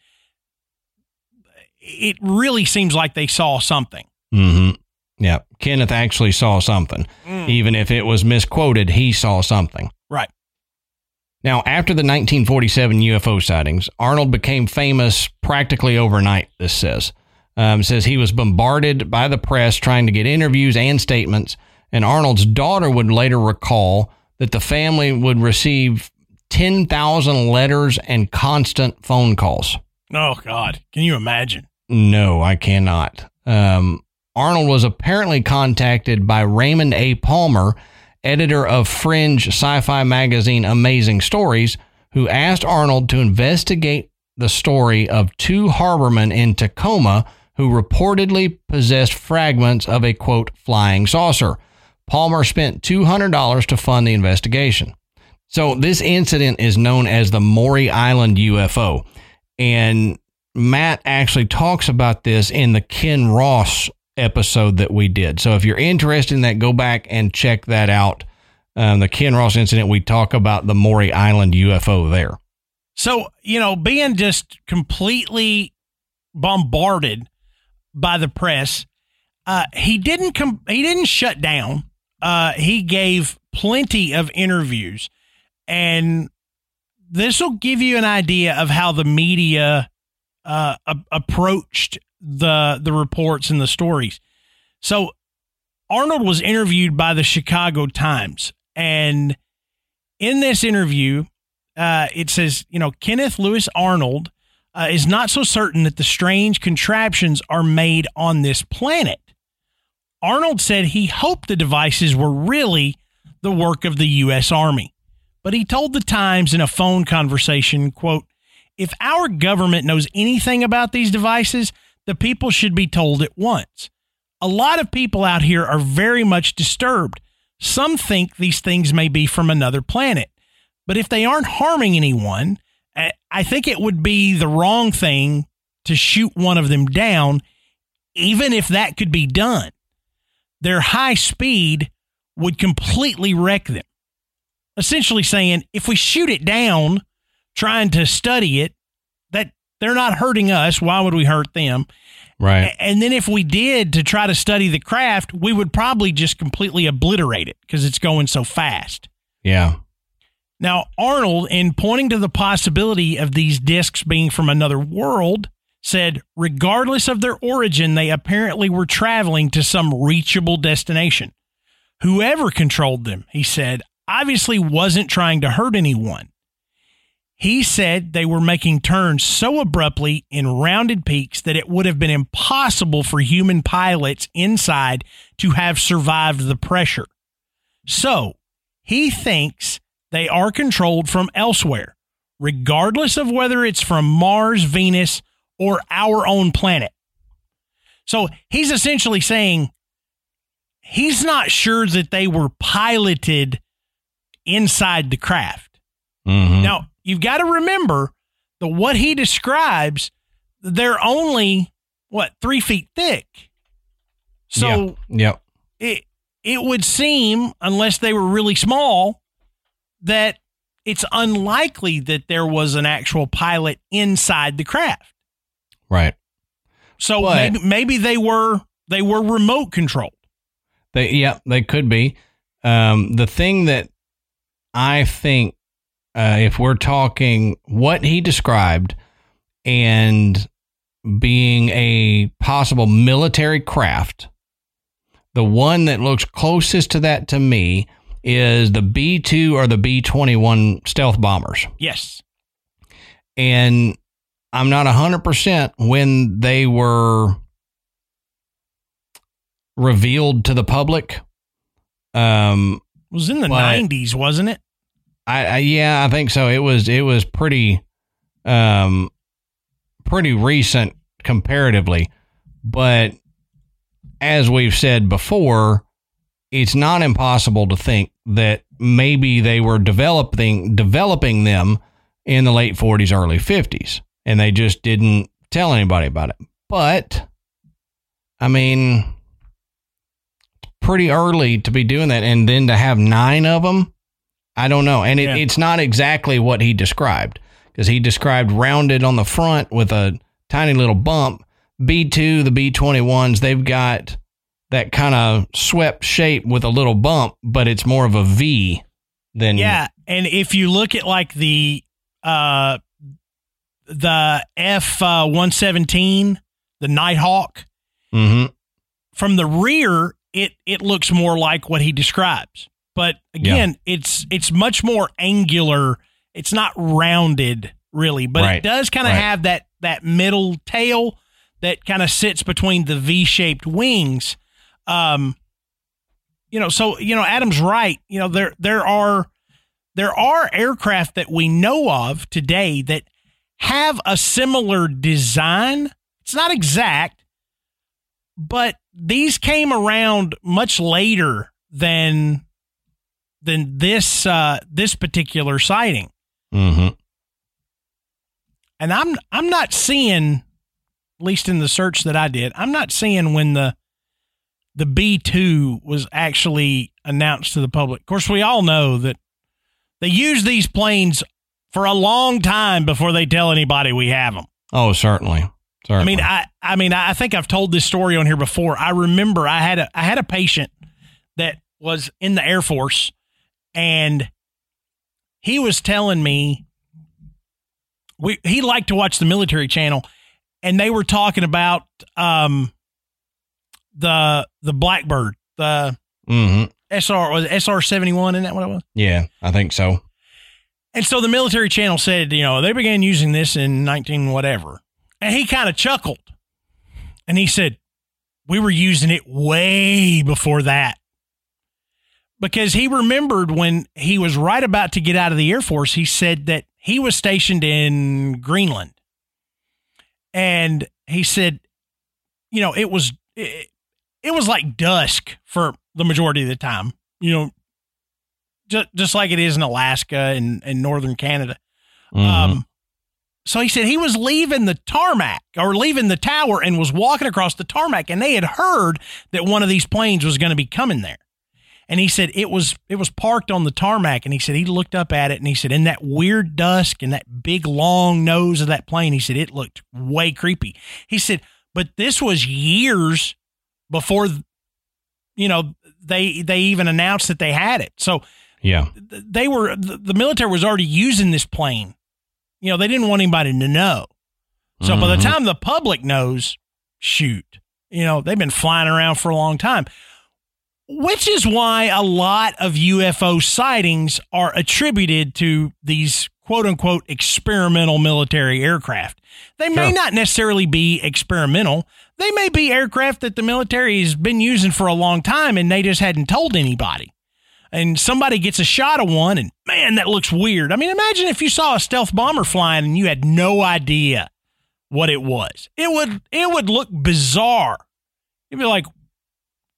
it really seems like they saw something hmm yeah kenneth actually saw something mm. even if it was misquoted he saw something right now, after the 1947 UFO sightings, Arnold became famous practically overnight, this says. Um, says he was bombarded by the press trying to get interviews and statements, and Arnold's daughter would later recall that the family would receive 10,000 letters and constant phone calls. Oh, God. Can you imagine? No, I cannot. Um, Arnold was apparently contacted by Raymond A. Palmer editor of fringe sci fi magazine Amazing Stories, who asked Arnold to investigate the story of two harbormen in Tacoma who reportedly possessed fragments of a quote flying saucer. Palmer spent $200 to fund the investigation. So, this incident is known as the Maury Island UFO. And Matt actually talks about this in the Ken Ross episode that we did. So if you're interested in that, go back and check that out. Um, the Ken Ross incident, we talk about the Maury Island UFO there. So, you know, being just completely bombarded by the press, uh, he didn't com- he didn't shut down. Uh, he gave plenty of interviews, and this will give you an idea of how the media uh, a- approached the the reports and the stories. So Arnold was interviewed by the Chicago Times, and in this interview, uh, it says, you know, Kenneth Lewis Arnold uh, is not so certain that the strange contraptions are made on this planet. Arnold said he hoped the devices were really the work of the U.S. Army. But he told the Times in a phone conversation, quote, if our government knows anything about these devices, the people should be told at once. A lot of people out here are very much disturbed. Some think these things may be from another planet. But if they aren't harming anyone, I think it would be the wrong thing to shoot one of them down, even if that could be done. Their high speed would completely wreck them. Essentially saying, if we shoot it down, trying to study it, they're not hurting us. Why would we hurt them? Right. And then if we did to try to study the craft, we would probably just completely obliterate it because it's going so fast. Yeah. Now, Arnold, in pointing to the possibility of these discs being from another world, said regardless of their origin, they apparently were traveling to some reachable destination. Whoever controlled them, he said, obviously wasn't trying to hurt anyone. He said they were making turns so abruptly in rounded peaks that it would have been impossible for human pilots inside to have survived the pressure. So he thinks they are controlled from elsewhere, regardless of whether it's from Mars, Venus, or our own planet. So he's essentially saying he's not sure that they were piloted inside the craft. Mm-hmm. Now, you've got to remember that what he describes, they're only what three feet thick. So Yep. it it would seem, unless they were really small, that it's unlikely that there was an actual pilot inside the craft. Right. So But- maybe maybe they were they were remote controlled. They yeah, they could be. Um, the thing that I think, uh, if we're talking what he described and being a possible military craft, the one that looks closest to that to me is the B two or the B twenty one stealth bombers. Yes. and I'm not 100% when they were revealed to the public. Um, It was in the 90s, wasn't it? I, I yeah, I think so. It was it was pretty um pretty recent comparatively, but as we've said before, it's not impossible to think that maybe they were developing developing them in the late 40s early 50s and they just didn't tell anybody about it. But I mean it's pretty early to be doing that and then to have 9 of them I don't know. And it, Yeah. it's not exactly what he described because he described rounded on the front with a tiny little bump. B2, the B21s, they've got that kind of swept shape with a little bump, but it's more of a V than. Yeah, and if you look at like the uh the F uh, one seventeen, the Nighthawk hmm from the rear, it it looks more like what he describes. But again, it's it's much more angular. It's not rounded really, but Right, it does kind of right. have that that middle tail that kind of sits between the V-shaped wings. Um, you know, so you know, Adam's right. You know, there there are there are aircraft that we know of today that have a similar design. It's not exact, but these came around much later than than this uh, this particular sighting. hmm And I'm I'm not seeing, at least in the search that I did, I'm not seeing when the the B two was actually announced to the public. Of course, we all know that they use these planes for a long time before they tell anybody we have them. Oh, certainly. Certainly. I mean, I I mean, I think I've told this story on here before. I remember I had a I had a patient that was in the Air Force, and he was telling me we he liked to watch the military channel, and they were talking about um the the Blackbird, the hmm SR was SR seventy one, isn't that what it was? Yeah, I think so. And so the military channel said, you know, they began using this in 19 whatever. And he kind of chuckled. And he said, we were using it way before that. Because he remembered when he was right about to get out of the Air Force, he said that he was stationed in Greenland. And he said, you know, it was it, it was like dusk for the majority of the time. You know, just just like it is in Alaska and, and northern Canada. Mhm. Um, so he said he was leaving the tarmac or leaving the tower and was walking across the tarmac, and they had heard that one of these planes was going to be coming there. And he said it was it was parked on the tarmac, and he said he looked up at it, and he said in that weird dusk and that big long nose of that plane, he said it looked way creepy. He said, but this was years before, you know, they they even announced that they had it. So yeah. they were the the military was already using this plane. You know, they didn't want anybody to know. So by the Mhm. time the public knows, shoot, you know, they've been flying around for a long time. Which is why a lot of UFO sightings are attributed to these quote unquote experimental military aircraft. They may Sure. not necessarily be experimental. They may be aircraft that the military has been using for a long time and they just hadn't told anybody and somebody gets a shot of one and man that looks weird i mean imagine if you saw a stealth bomber flying and you had no idea what it was it would it would look bizarre you'd be like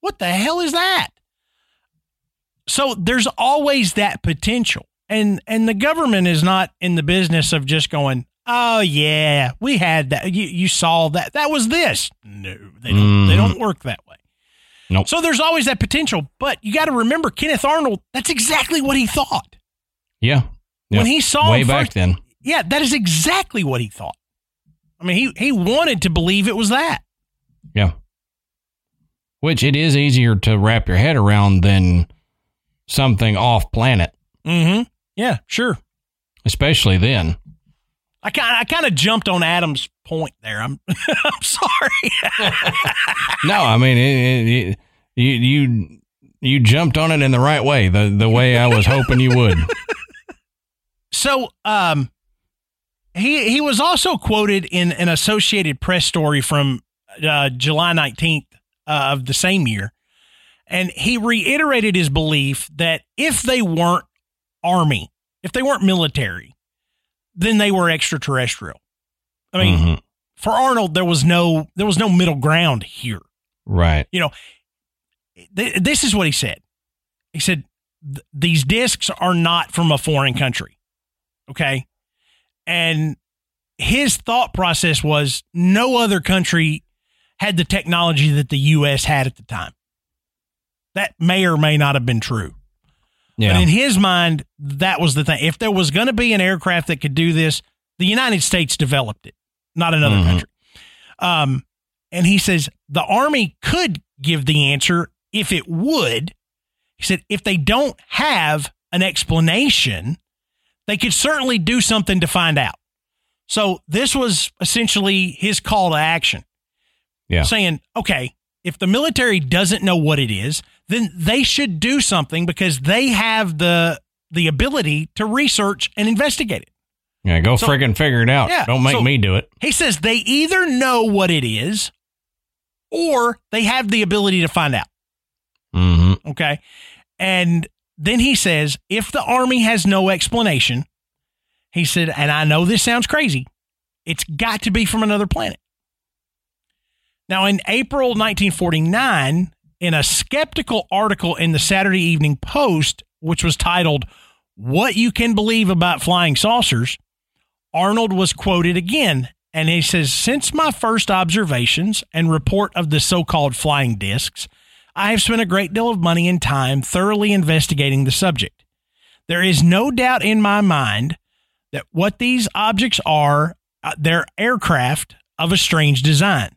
what the hell is that so there's always that potential and and the government is not in the business of just going oh yeah we had that you, you saw that that was this no they don't they Mhm. don't work that way Nope. so there's always that potential, but you got to remember Kenneth Arnold. That's exactly what he thought Yeah. when he saw Way back first. then. Yeah, that is exactly what he thought. I mean, he he wanted to believe it was that. Yeah. Which it is easier to wrap your head around than something off planet, Mm-hmm. Yeah, sure. especially then. I kind I kind of jumped on Adam's point there. I'm I'm sorry. No, I mean, it, it, it, you you you jumped on it in the right way, the the way I was hoping you would. So, um, he he was also quoted in an Associated Press story from uh, July nineteenth uh, of the same year, and he reiterated his belief that if they weren't army, if they weren't military, then they were extraterrestrial. I mean, Mhm. for Arnold, there was no there was no middle ground here. right. You know, th- this is what he said. He said these discs are not from a foreign country. Okay. And his thought process was no other country had the technology that the US had at the time. That may or may not have been true. But in his mind, that was the thing. If there was going to be an aircraft that could do this, the United States developed it, not another Mhm. country. Um, and he says the Army could give the answer if it would. He said if they don't have an explanation, they could certainly do something to find out. So this was essentially his call to action. Yeah. Saying, okay, if the military doesn't know what it is, then they should do something because they have the the ability to research and investigate it. yeah. Go so- friggin' figure it out. Yeah, Don't make so- me do it. He says they either know what it is or they have the ability to find out. hmm Okay. And then he says, if the Army has no explanation, he said, and I know this sounds crazy, it's got to be from another planet. Now, in April 1949, in a skeptical article in the Saturday Evening Post, which was titled, What You Can Believe About Flying Saucers, Arnold was quoted again. And he says, Since my first observations and report of the so called flying discs, I have spent a great deal of money and time thoroughly investigating the subject. There is no doubt in my mind that what these objects are, uh, they're aircraft of a strange design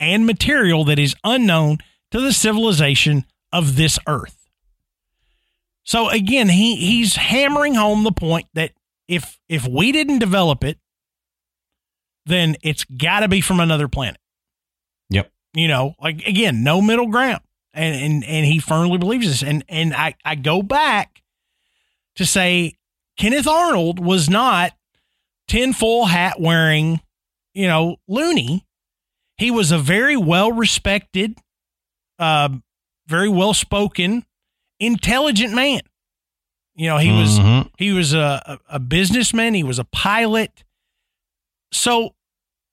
and material that is unknown to the civilization of this earth. So again, he he's hammering home the point that if if we didn't develop it, then it's got to be from another planet. Yep. You know, like again, no middle ground. And and and he firmly believes this. And and I I go back to say Kenneth Arnold was not tinfoil hat wearing, you know, loony. He was a very well respected uh, very well spoken, intelligent man. You know, he was Mhm. he was a, a businessman. He was a pilot. So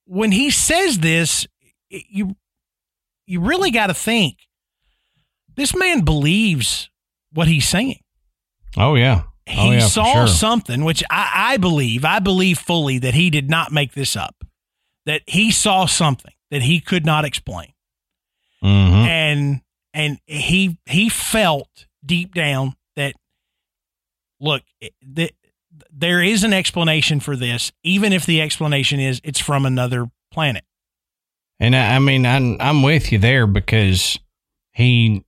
when he says this, you you really got to think this man believes what he's saying. Oh yeah. He Oh, yeah, saw sure. something, which I, I believe, I believe fully that he did not make this up. That he saw something that he could not explain, Mhm. and and he he felt deep down that look that there is an explanation for this, even if the explanation is it's from another planet. And I, I mean, I'm I'm with you there because he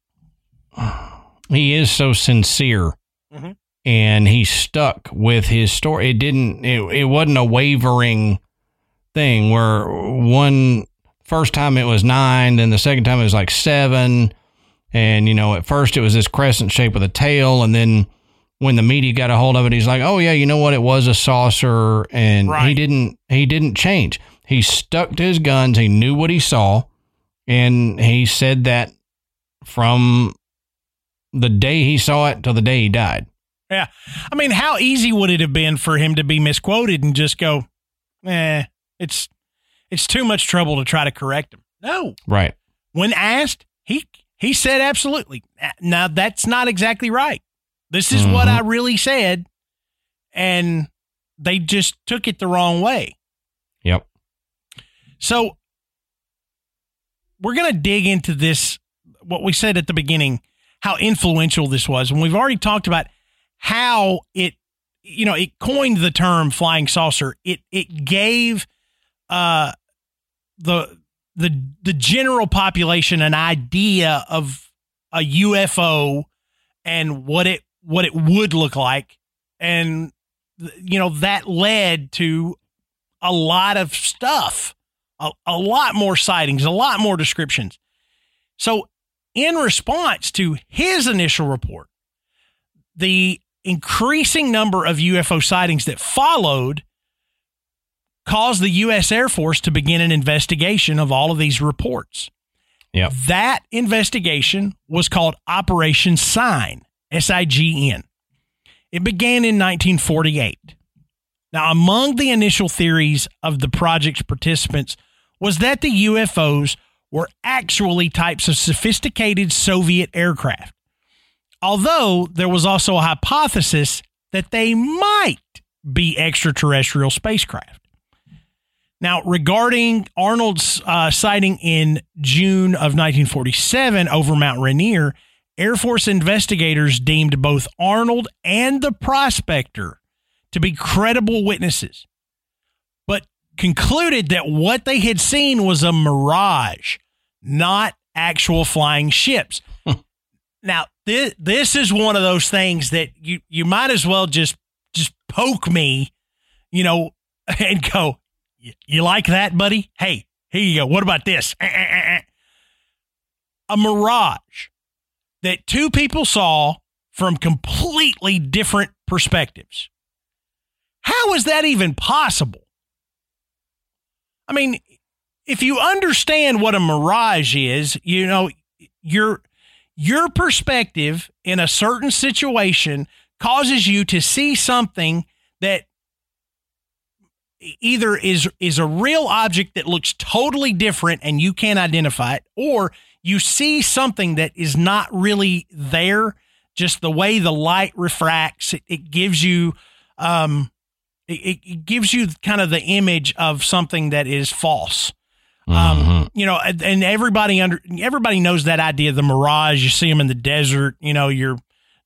he is so sincere, Mhm. and he stuck with his story. It didn't. It, it wasn't a wavering thing where one first time it was nine, then the second time it was like seven, and you know, at first it was this crescent shape with a tail, and then when the media got a hold of it, he's like, "Oh yeah, you know what? It was a saucer," and he didn't. He didn't change. He stuck to his guns. He knew what he saw, and he said that from the day he saw it till the day he died. Yeah. I mean, how easy would it have been for him to be misquoted and just go, eh, it's it's too much trouble to try to correct him. No. Right. When asked, he he said absolutely. Now that's not exactly right. This is what Mhm. I really said. And they just took it the wrong way. Yep. So we're going to dig into this, what we said at the beginning, how influential this was. And we've already talked about how it, you know, it coined the term flying saucer. It, it gave, uh, the, the, the general population an idea of a UFO and what it, what it would look like. And, you know, that led to a lot of stuff, a, a lot more sightings, a lot more descriptions. So, in response to his initial report, the increasing number of UFO sightings that followed caused the U.S. Air Force to begin an investigation of all of these reports. Yep. That investigation was called Operation Sign, S I G N. It began in 1948. Now, among the initial theories of the project's participants was that the UFOs were actually types of sophisticated Soviet aircraft. Although there was also a hypothesis that they might be extraterrestrial spacecraft. Now, regarding Arnold's uh, sighting in June of 1947 over Mount Rainier, Air Force investigators deemed both Arnold and the prospector to be credible witnesses, but concluded that what they had seen was a mirage, not actual flying ships. now, this, this is one of those things that you, you might as well just just poke me, you know, and go, "Y- you like that, buddy? Hey, here you go. What about this? Eh, eh, eh. A mirage that two people saw from completely different perspectives. How is that even possible? I mean, if you understand what a mirage is, you know, your your perspective in a certain situation causes you to see something that either is is a real object that looks totally different and you can't identify it or you see something that is not really there just the way the light refracts it, it gives you um it, it gives you kind of the image of something that is false um, Mhm. you know, and and everybody under everybody knows that idea of the mirage. You see them in the desert. You know, you're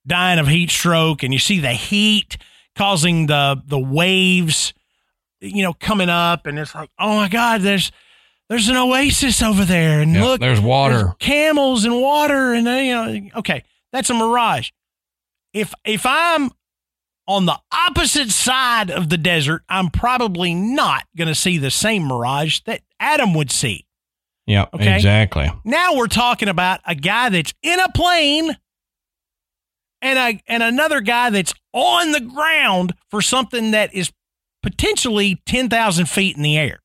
dying of heat stroke, and you see the heat causing the the waves, you know, coming up, and it's like, oh my God, there's there's an oasis over there, and Yep, look, there's water. there's camels and water, and you know, okay, that's a mirage. If if I'm on the opposite side of the desert, I'm probably not going to see the same mirage that Adam would see. Yeah, Okay. Exactly. Now we're talking about a guy that's in a plane and a and another guy that's on the ground for something that is potentially 10,000 feet in the air.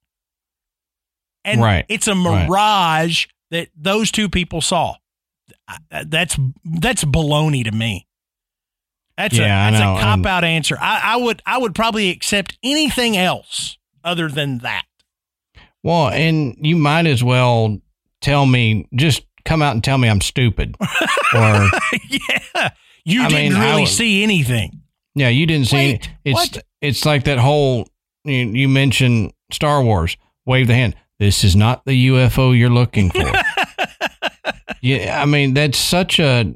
And Right. it's a Right. mirage that those two people saw. That's that's baloney to me. That's Yeah, a that's a cop out answer. I, I would I would probably accept anything else other than that. Well, and you might as well tell me, just come out and tell me I'm stupid. or, yeah, you I didn't mean, really would- see anything. Yeah, you didn't see it. It's, what? it's like that whole, you, you mentioned Star Wars, wave the hand. This is not the UFO you're looking for. yeah, I mean, that's such a,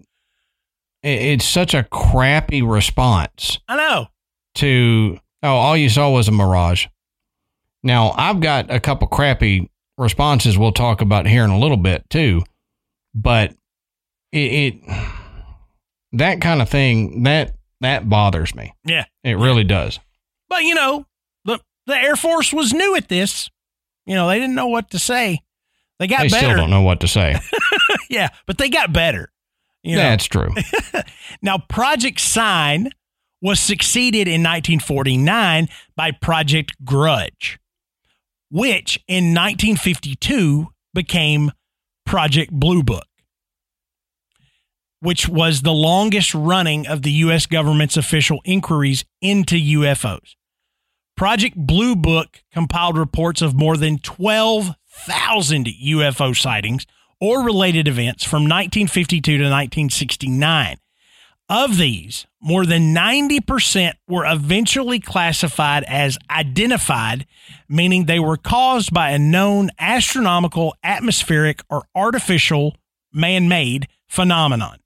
it's such a crappy response. I know. to oh all you saw was a mirage now i've got a couple crappy responses we'll talk about here in a little bit too but it, it that kind of thing that that bothers me Yeah. it really does But you know, the the Air Force was new at this. You know, they didn't know what to say. They got better. they still don't know what to say yeah, but they got better. You know, that's true Now, Project Sign was succeeded in 1949 by Project Grudge, which in 1952 became Project Blue Book, which was the longest running of the U.S. government's official inquiries into UFOs. Project Blue Book compiled reports of more than 12,000 UFO sightings or related events from 1952 to 1969. Of these, more than 90% were eventually classified as identified, meaning they were caused by a known astronomical, atmospheric, or artificial man made phenomenon.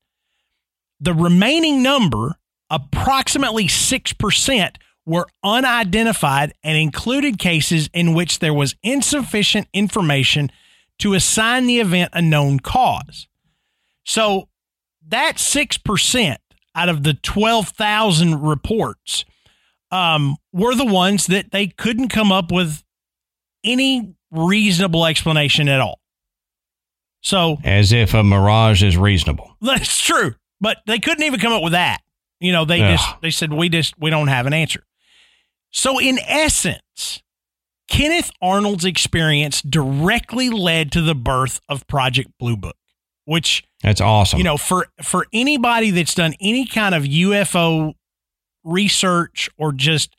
The remaining number, approximately 6%, were unidentified and included cases in which there was insufficient information to assign the event a known cause. So that 6% out of the 12,000 reports um, were the ones that they couldn't come up with any reasonable explanation at all. So as if a mirage is reasonable that's true, but they couldn't even come up with that. You know, they Ugh. just they said we just we don't have an answer. So in essence, Kenneth Arnold's experience directly led to the birth of Project Blue Book, which that's awesome you know for for anybody that's done any kind of UFO research or just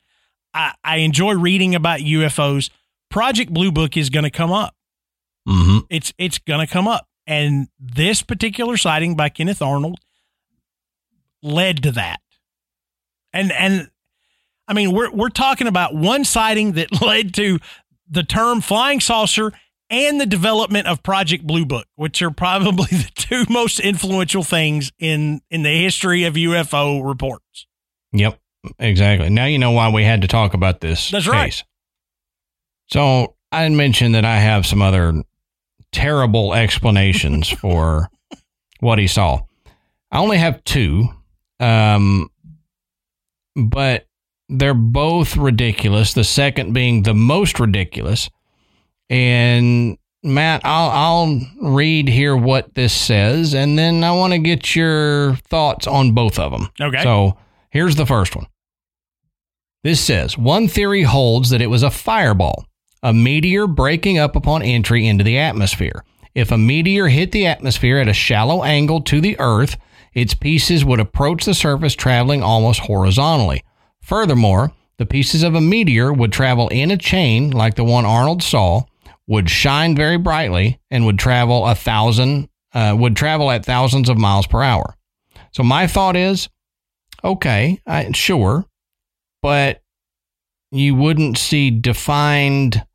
I, I enjoy reading about UFOs. Project Blue Book is going to come up. Mm-hmm. It's it's going to come up, and this particular sighting by Kenneth Arnold led to that. And and I mean we're we're talking about one sighting that led to the term flying saucer and the development of Project Blue Book, which are probably the two most influential things in in the history of UFO reports. Yep, exactly. Now you know why we had to talk about this. That's right. case. So I mentioned that I have some other terrible explanations for what he saw. I only have two, um, but they're both ridiculous. The second being the most ridiculous. And Matt, I'll I'll read here what this says, and then I want to get your thoughts on both of them. Okay. So here's the first one. This says one theory holds that it was a fireball, a meteor breaking up upon entry into the atmosphere. If a meteor hit the atmosphere at a shallow angle to the Earth, its pieces would approach the surface traveling almost horizontally. Furthermore, the pieces of a meteor would travel in a chain like the one Arnold saw, would shine very brightly, and would travel a thousand uh, would travel at thousands of miles per hour. So my thought is, okay, I, sure, but you wouldn't see defined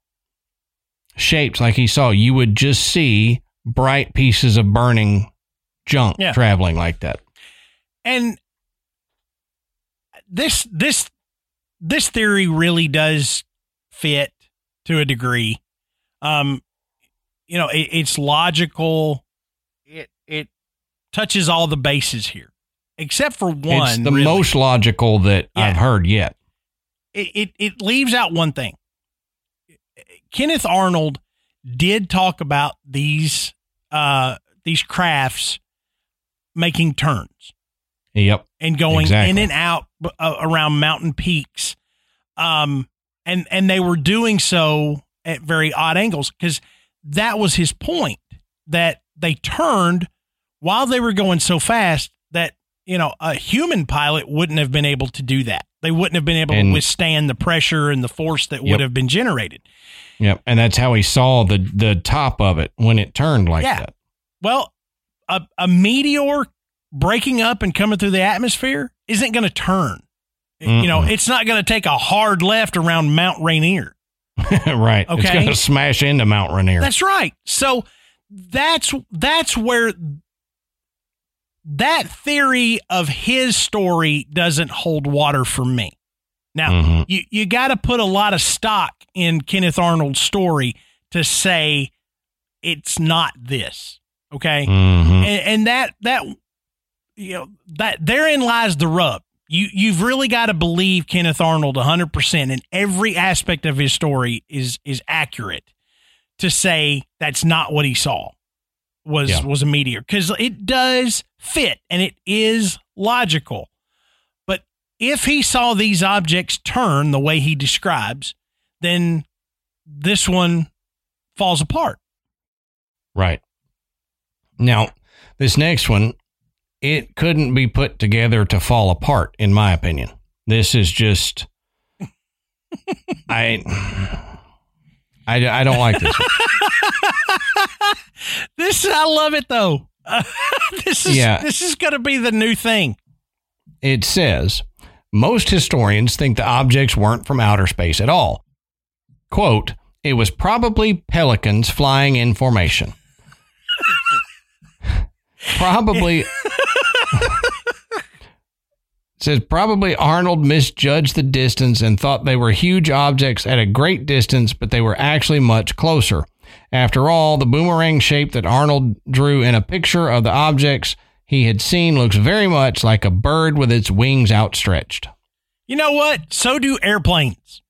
shapes like he saw. You would just see bright pieces of burning junk Yeah. traveling like that. and this this this theory really does fit to a degree um you know it, it's logical it it touches all the bases here except for one it's the really. most logical that Yeah. I've heard yet. it, it it leaves out one thing kenneth arnold did talk about these uh these crafts making turns Yep. and going Exactly. in and out uh, around mountain peaks. Um, and and they were doing so at very odd angles because that was his point that they turned while they were going so fast that you know a human pilot wouldn't have been able to do that. They wouldn't have been able And- to withstand the pressure and the force that would have been generated. Yep. And that's how he saw the the top of it when it turned like Yeah. that. Well, a, a meteor breaking up and coming through the atmosphere isn't going to turn. You know, it's not going to take a hard left around Mount Rainier. right. Okay. It's going to smash into Mount Rainier. That's right. So that's that's where that theory of his story doesn't hold water for me. Now, Mhm. you you got to put a lot of stock in Kenneth Arnold's story to say it's not this. Okay? Mhm. and, and that that you know that therein lies the rub. You you've really got to believe Kenneth Arnold 100% and every aspect of his story is is accurate to say that's not what he saw was Yeah. was a meteor cuz it does fit and it is logical. But if he saw these objects turn the way he describes, then this one falls apart. Right. Now, this next one, it couldn't be put together to fall apart, in my opinion. This is just, I, I, I don't like this. One. This I love it though. this is Yeah. this is going to be the new thing. It says most historians think the objects weren't from outer space at all. Quote: It was probably pelicans flying in formation. Probably. Says probably Arnold misjudged the distance and thought they were huge objects at a great distance, but they were actually much closer. After all, the boomerang shape that Arnold drew in a picture of the objects he had seen looks very much like a bird with its wings outstretched. You know what? So do airplanes.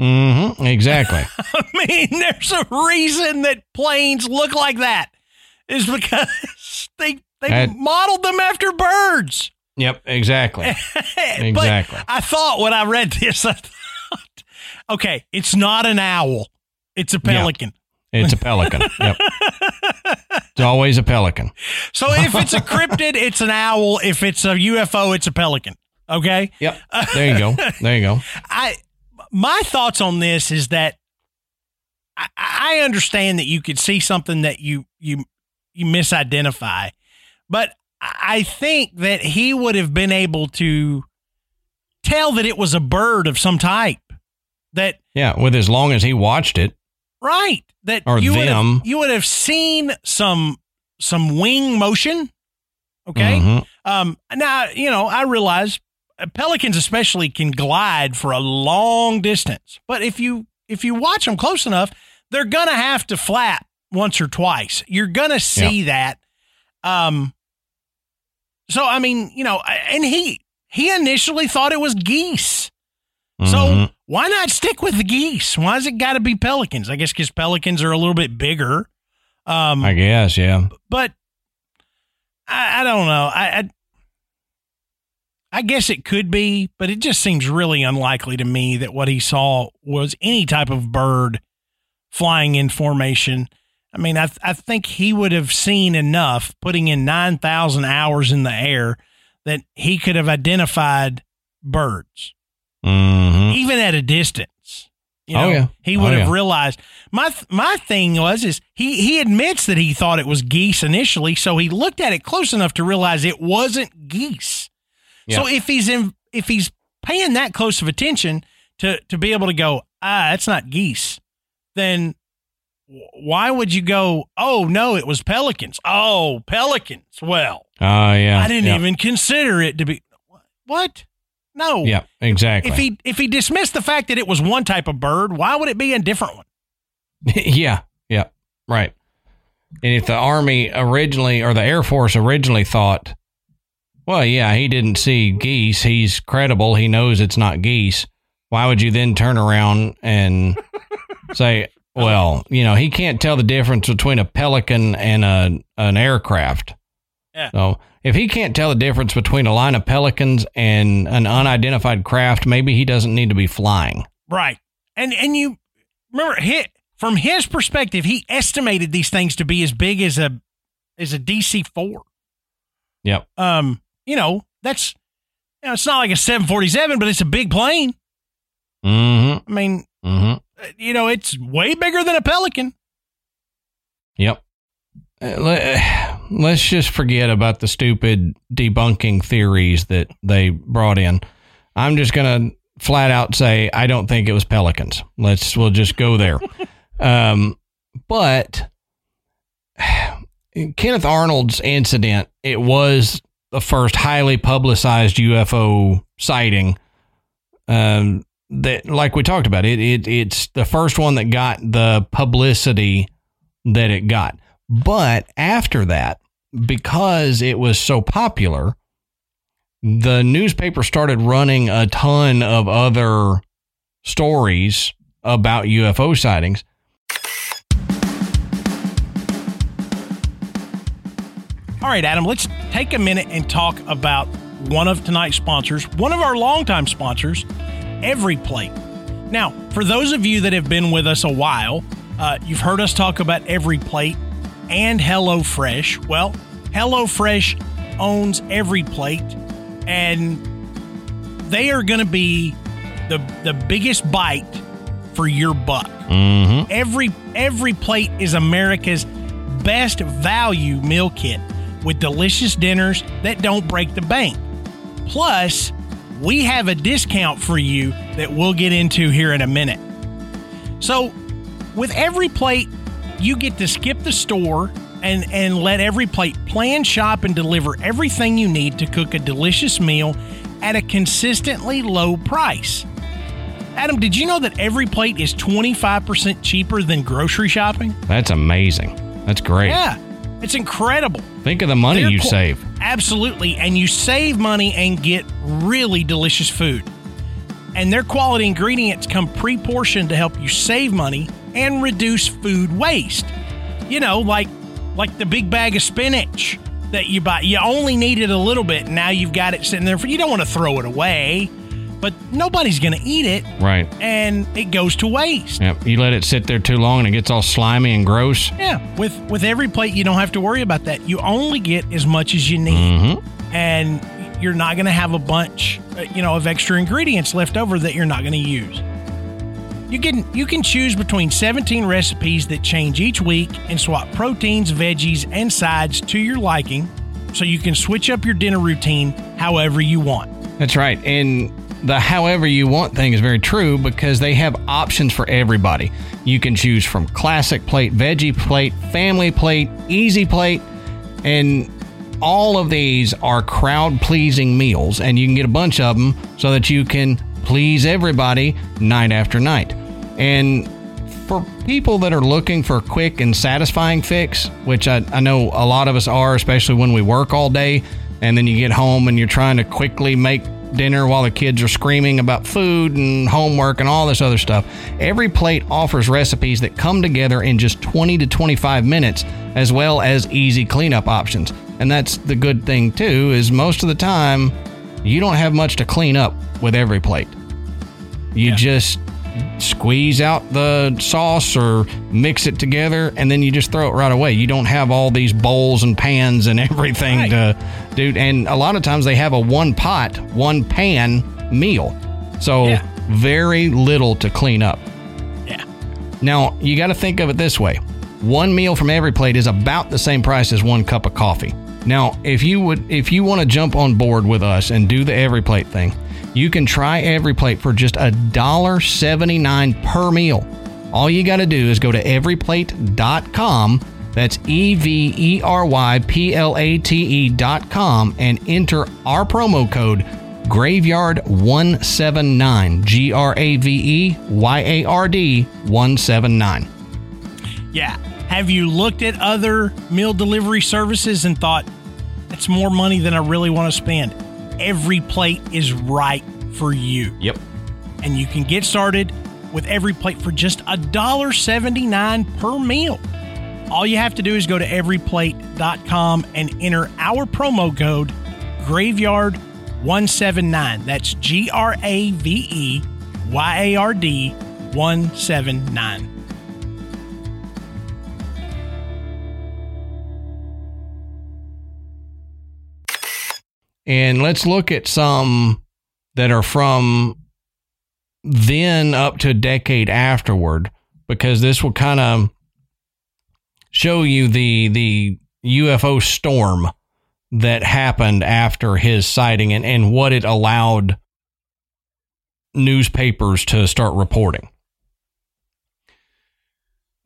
Mm-hmm. Exactly. I mean, there's a reason that planes look like that. Is because they they That- modeled them after birds. yep. Exactly. Exactly. But I thought when I read this, I thought, okay, it's not an owl. It's a pelican. It's a pelican. Yep. It's always a pelican. So if it's a cryptid, it's an owl. If it's a UFO, it's a pelican. Okay. Yep. There you go. There you go. I my thoughts on this is that I, I understand that you could see something that you you you misidentify, but I think that he would have been able to tell that it was a bird of some type. That Yeah. With as long as he watched it. right that Or you would them. have, you would have seen some some wing motion. Okay. Mhm. Um, now, you know, I realize uh, pelicans especially can glide for a long distance, but if you if you watch them close enough, they're gonna have to flap once or twice. You're gonna see that. Um, so I mean, you know, and he he initially thought it was geese. So Mhm. why not stick with the geese? Why has it got to be pelicans? I guess because pelicans are a little bit bigger. Um, I guess. Yeah. but I, I don't know. I, I I guess it could be, but it just seems really unlikely to me that what he saw was any type of bird flying in formation. I mean, I th- I think he would have seen enough, putting in nine thousand hours in the air, that he could have identified birds hmm even at a distance. You Oh, yeah. he Oh, would have yeah. realized. My th- my thing was is he he admits that he thought it was geese initially, so he looked at it close enough to realize it wasn't geese. So if he's in if he's paying that close of attention to to be able to go, ah, that's not geese, then why would you go? Oh no, it was pelicans. Oh, pelicans. Well, Oh yeah. I didn't yeah. even consider it to be what. No, Yeah. Exactly. if he if he dismissed the fact that it was one type of bird, why would it be a different one? yeah. Yeah. Right. And if the Army originally or the Air Force originally thought, well, yeah, he didn't see geese. He's credible. He knows it's not geese. Why would you then turn around and say, well, you know, he can't tell the difference between a pelican and a an aircraft. Yeah. So if he can't tell the difference between a line of pelicans and an unidentified craft, maybe he doesn't need to be flying. Right. And and you remember he, from his perspective, he estimated these things to be as big as a as a DC four. Yep. Um, you know, that's you know, it's not like a 747, but it's a big plane. Mm-hmm. I mean, Mm-hmm. You know, it's way bigger than a Pelican. Yep. Uh, Let's just forget about the stupid debunking theories that they brought in. I'm just gonna flat out say I don't think it was pelicans. Let's we'll just go there. um, but Kenneth Arnold's incident, it was the first highly publicized UFO sighting. Um, that like we talked about it, it it's the first one that got the publicity that it got. But after that, because it was so popular, the newspaper started running a ton of other stories about UFO sightings. All right, Adam, let's take a minute and talk about one of tonight's sponsors, one of our longtime sponsors, Every Plate. Now, for those of you that have been with us a while, uh, you've heard us talk about Every Plate and HelloFresh. Well, HelloFresh owns Every Plate, and they are going to be the the biggest bite for your buck. Mm-hmm. Every every plate is America's best value meal kit with delicious dinners that don't break the bank. Plus, we have a discount for you that we'll get into here in a minute. So, with every plate, you get to skip the store and and let every plate plan, shop and deliver everything you need to cook a delicious meal at a consistently low price. Adam, did you know that every plate is 25% cheaper than grocery shopping? That's amazing. That's great. Yeah, it's incredible. Think of the money They're you qu- save. Absolutely. And you save money and get really delicious food. And their quality ingredients come pre portioned to help you save money and reduce food waste. You know, like like the big bag of spinach that you buy. You only needed a little bit. and Now you've got it sitting there for you don't want to throw it away, but nobody's going to eat it Right. and it goes to waste. Yep. You let it sit there too long and it gets all slimy and gross. Yeah, with with every plate you don't have to worry about that. You only get as much as you need. Mm-hmm. and you're not going to have a bunch, uh, you know, of extra ingredients left over that you're not going to use. You can you can choose between 17 recipes that change each week and swap proteins, veggies, and sides to your liking, so you can switch up your dinner routine however you want. That's right. And the however you want thing is very true because they have options for everybody. You can choose from classic plate, veggie plate, family plate, easy plate, and all of these are crowd pleasing meals, and you can get a bunch of them so that you can please everybody night after night. And for people that are looking for a quick and satisfying fix, which I, I know a lot of us are, especially when we work all day and then you get home and you're trying to quickly make dinner while the kids are screaming about food and homework and all this other stuff. Every plate offers recipes that come together in just 20 to 25 minutes as well as easy cleanup options. And that's the good thing too is most of the time you don't have much to clean up with every plate. You Yeah. just squeeze out the sauce or mix it together and then you just throw it right away. You don't have all these bowls and pans and everything Right. to do. And a lot of times they have a one pot, one pan meal. So Yeah. very little to clean up. Yeah. Now, you got to think of it this way. One meal from every plate is about the same price as one cup of coffee. Now, if you would if you want to jump on board with us and do the every plate thing, you can try every plate for just a dollar 79 per meal. All you got to do is go to everyplate.com. That's E V E R Y P L A T E dot com and enter our promo code Graveyard179. G R A V E Y A R D 179. Yeah. Have you looked at other meal delivery services and thought it's more money than I really want to spend? Every plate is right for you. Yep. and you can get started with every plate for just $1.79 per meal. All you have to do is go to everyplate.com and enter our promo code graveyard179. That's G R A V E Y A R D 179. And let's look at some that are from then up to a decade afterward, because this will kind of show you the the UFO storm that happened after his sighting and, and what it allowed newspapers to start reporting.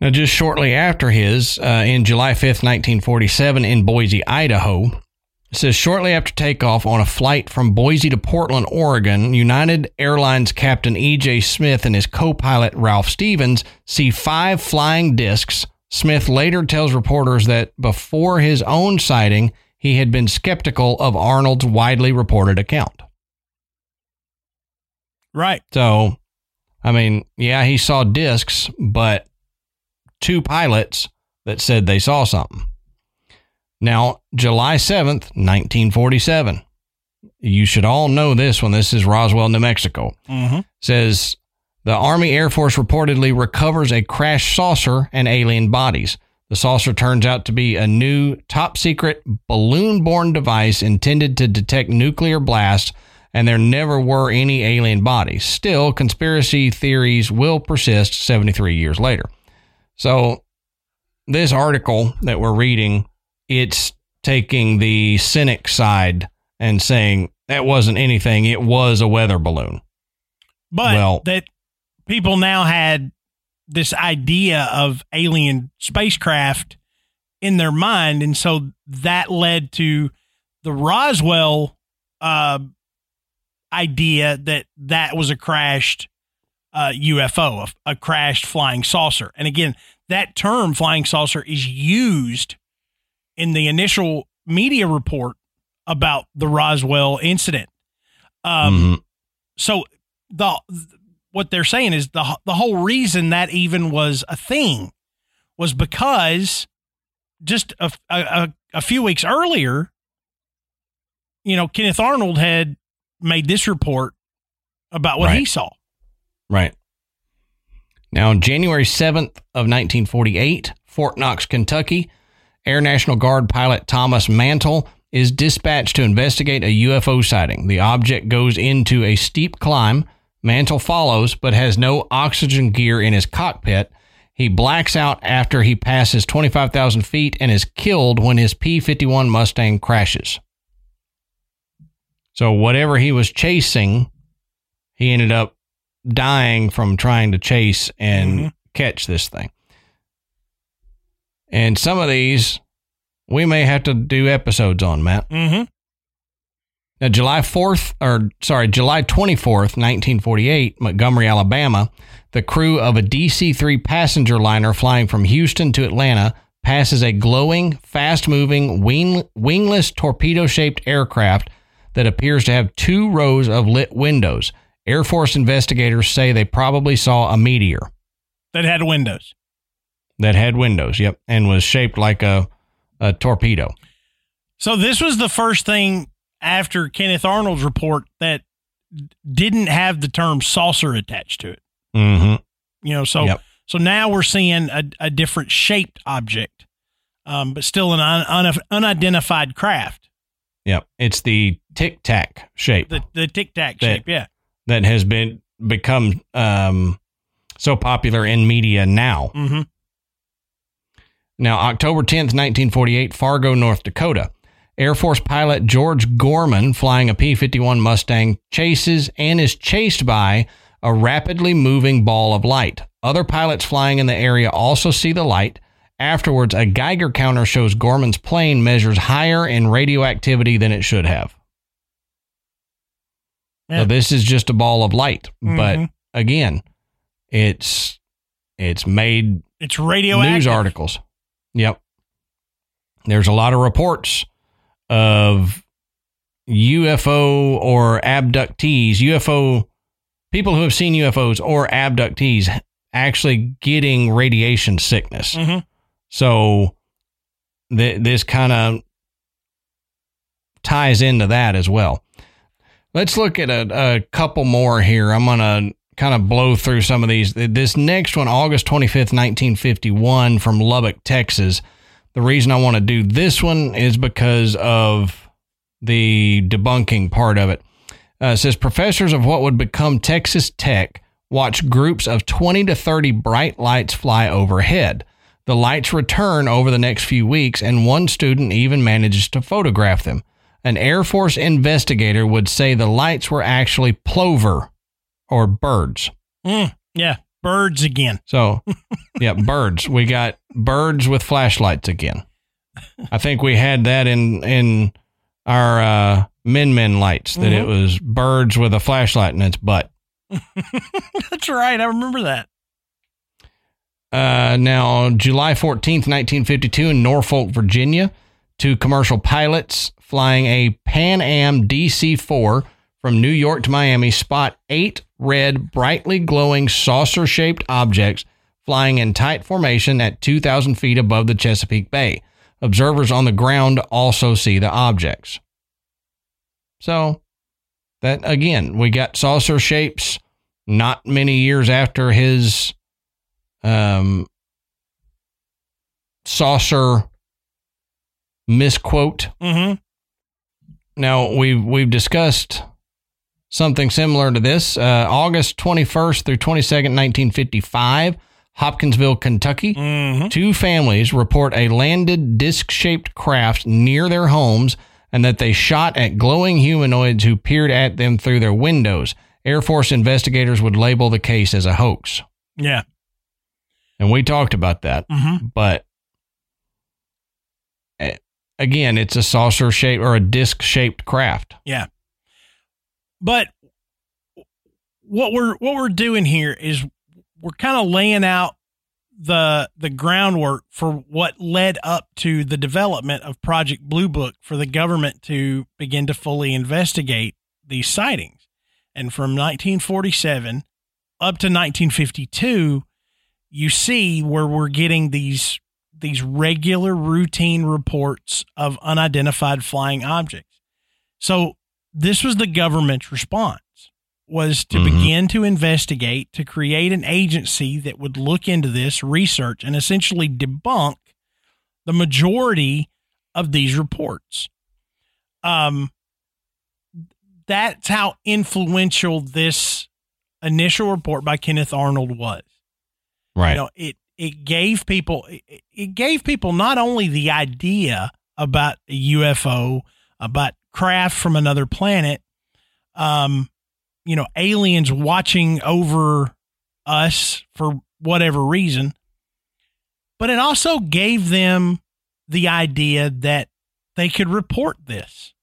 Now, just shortly after his, uh, in July 5th, 1947, in Boise, Idaho, it says shortly after takeoff on a flight from Boise to Portland, Oregon, United Airlines Captain E.J. Smith and his co pilot Ralph Stevens see five flying discs. Smith later tells reporters that before his own sighting, he had been skeptical of Arnold's widely reported account. Right. So, I mean, yeah, he saw discs, but two pilots that said they saw something. Now, July 7th, 1947. You should all know this one. This is Roswell, New Mexico. Mm-hmm. Says the Army Air Force reportedly recovers a crashed saucer and alien bodies. The saucer turns out to be a new top secret balloon borne device intended to detect nuclear blasts, and there never were any alien bodies. Still, conspiracy theories will persist 73 years later. So, this article that we're reading, it's taking the cynic side and saying that wasn't anything, it was a weather balloon. But Well- that people now had this idea of alien spacecraft in their mind, and so that led to the Roswell uh, idea that that was a crashed uh, UFO, a, a crashed flying saucer. And again, that term "flying saucer" is used in the initial media report about the Roswell incident. Um, Mhm. so the what they're saying is the the whole reason that even was a thing was because just a, a, a few weeks earlier, you know, Kenneth Arnold had made this report about what he saw. Right. Now, on January 7th of 1948, Fort Knox, Kentucky, Air National Guard pilot Thomas Mantell is dispatched to investigate a UFO sighting. The object goes into a steep climb. Mantell follows, but has no oxygen gear in his cockpit. He blacks out after he passes 25,000 feet and is killed when his P 51 Mustang crashes. So, whatever he was chasing, he ended up dying from trying to chase and Mhm. catch this thing. And some of these we may have to do episodes on, Matt. Mm-hmm. Now, July 4th, or sorry, July 24th, 1948, Montgomery, Alabama, the crew of a DC 3 passenger liner flying from Houston to Atlanta passes a glowing, fast moving, wing, wingless torpedo shaped aircraft that appears to have two rows of lit windows. Air Force investigators say they probably saw a meteor That had windows. That had windows, yep, and was shaped like a, a torpedo. So this was the first thing after Kenneth Arnold's report that didn't have the term saucer attached to it. Mm-hmm. You know, so Yep. so now we're seeing a, a different shaped object, um, but still an un, un, unidentified craft. Yep. It's the tic tac shape. The the tic tac shape, yeah. that has been become um, so popular in media now. Mm-hmm. Now, October 10th, 1948, Fargo, North Dakota. Air Force pilot George Gorman, flying a P 51 Mustang, chases and is chased by a rapidly moving ball of light. Other pilots flying in the area also see the light. Afterwards, a Geiger counter shows Gorman's plane measures higher in radioactivity than it should have. Yeah. So this is just a ball of light, but Mhm. again, it's it's made It's radioactive. news articles. Yep. There's a lot of reports of UFO or abductees, UFO people who have seen UFOs or abductees actually getting radiation sickness. Mhm. So th- this kind of ties into that as well. Let's look at a, a couple more here. I'm going to kind of blow through some of these. This next one, August 25th, 1951, from Lubbock, Texas. The reason I want to do this one is because of the debunking part of it. Uh, it says professors of what would become Texas Tech watch groups of 20 to 30 bright lights fly overhead. The lights return over the next few weeks, and one student even manages to photograph them. An Air Force investigator would say the lights were actually plover or birds. Mm, yeah, birds again. So, yeah, birds. We got birds with flashlights again. I think we had that in in our uh, Min Min lights that it was birds with a flashlight in its butt. That's right. I remember that. Uh, now, July 14th, 1952, in Norfolk, Virginia, two commercial pilots flying a Pan Am DC 4 from New York to Miami spot eight red, brightly glowing saucer shaped objects flying in tight formation at 2,000 feet above the Chesapeake Bay. Observers on the ground also see the objects. So, that again, we got saucer shapes not many years after his um, saucer misquote. Mm-hmm. Now we've we've discussed something similar to this. Uh, August twenty first through twenty second, nineteen fifty five, Hopkinsville, Kentucky. Mm-hmm. Two families report a landed disc shaped craft near their homes and that they shot at glowing humanoids who peered at them through their windows. Air Force investigators would label the case as a hoax. Yeah. And we talked about that. Mm-hmm. But eh, again, it's a saucer shaped or a disc shaped craft. Yeah. But what we're what we're doing here is we're kind of laying out the the groundwork for what led up to the development of Project Blue Book for the government to begin to fully investigate these sightings. And from 1947 up to 1952, you see where we're getting these these regular routine reports of unidentified flying objects. So this was the government's response was to Mhm. begin to investigate to create an agency that would look into this research and essentially debunk the majority of these reports um that's how influential this initial report by Kenneth Arnold was Right. you know it it gave people it, it gave people not only the idea about a UFO about craft from another planet um you know aliens watching over us for whatever reason but it also gave them the idea that they could report this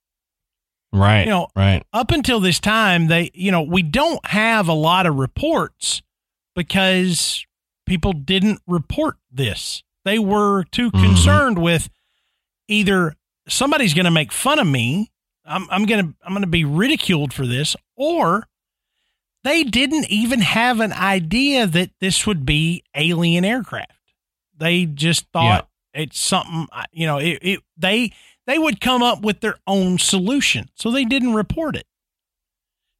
right. you know, right. up until this time they you know we don't have a lot of reports because people didn't report this they were too Mhm. concerned with either somebody's going to make fun of me i'm, I'm going to i'm going to be ridiculed for this or they didn't even have an idea that this would be alien aircraft. They just thought it's something you know it, it they they would come up with their own solution so they didn't report it.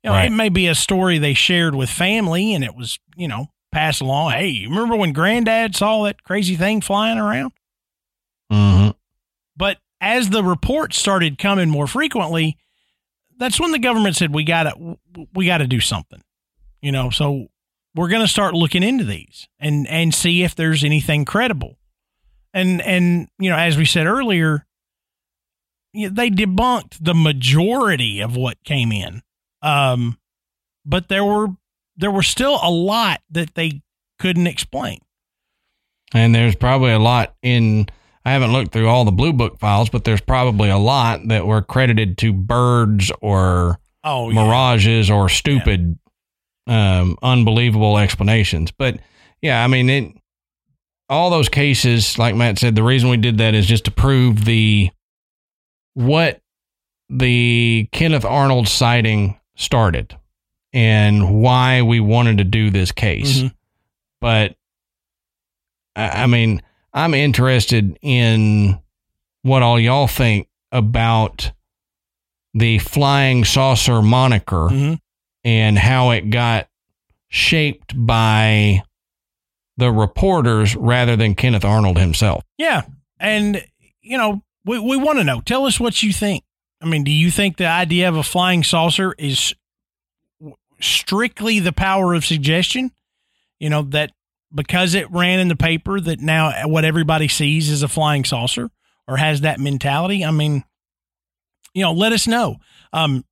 You know Right. it may be a story they shared with family and it was you know passed along. Hey you remember when granddad saw that crazy thing flying around? Hmm but as the reports started coming more frequently that's when the government said we gotta we gotta do something you know? So we're gonna start looking into these and and see if there's anything credible. And and you know as we said earlier they debunked the majority of what came in. Um but there were there were still a lot that they couldn't explain. And there's probably a lot in. I haven't looked through all the Blue Book files, but there's probably a lot that were credited to birds or oh mirages or stupid, um, unbelievable explanations. But yeah, I mean, it, all those cases, like Matt said, the reason we did that is just to prove the what the Kenneth Arnold sighting started and why we wanted to do this case. Mhm. But I I mean, I'm interested in what all y'all think about the flying saucer moniker Mhm. and how it got shaped by the reporters rather than Kenneth Arnold himself. Yeah. And, you know, we, we want to know. Tell us what you think. I mean, do you think the idea of a flying saucer is strictly the power of suggestion? You know, that because it ran in the paper that now what everybody sees is a flying saucer or has that mentality? I mean, you know, let us know. Um,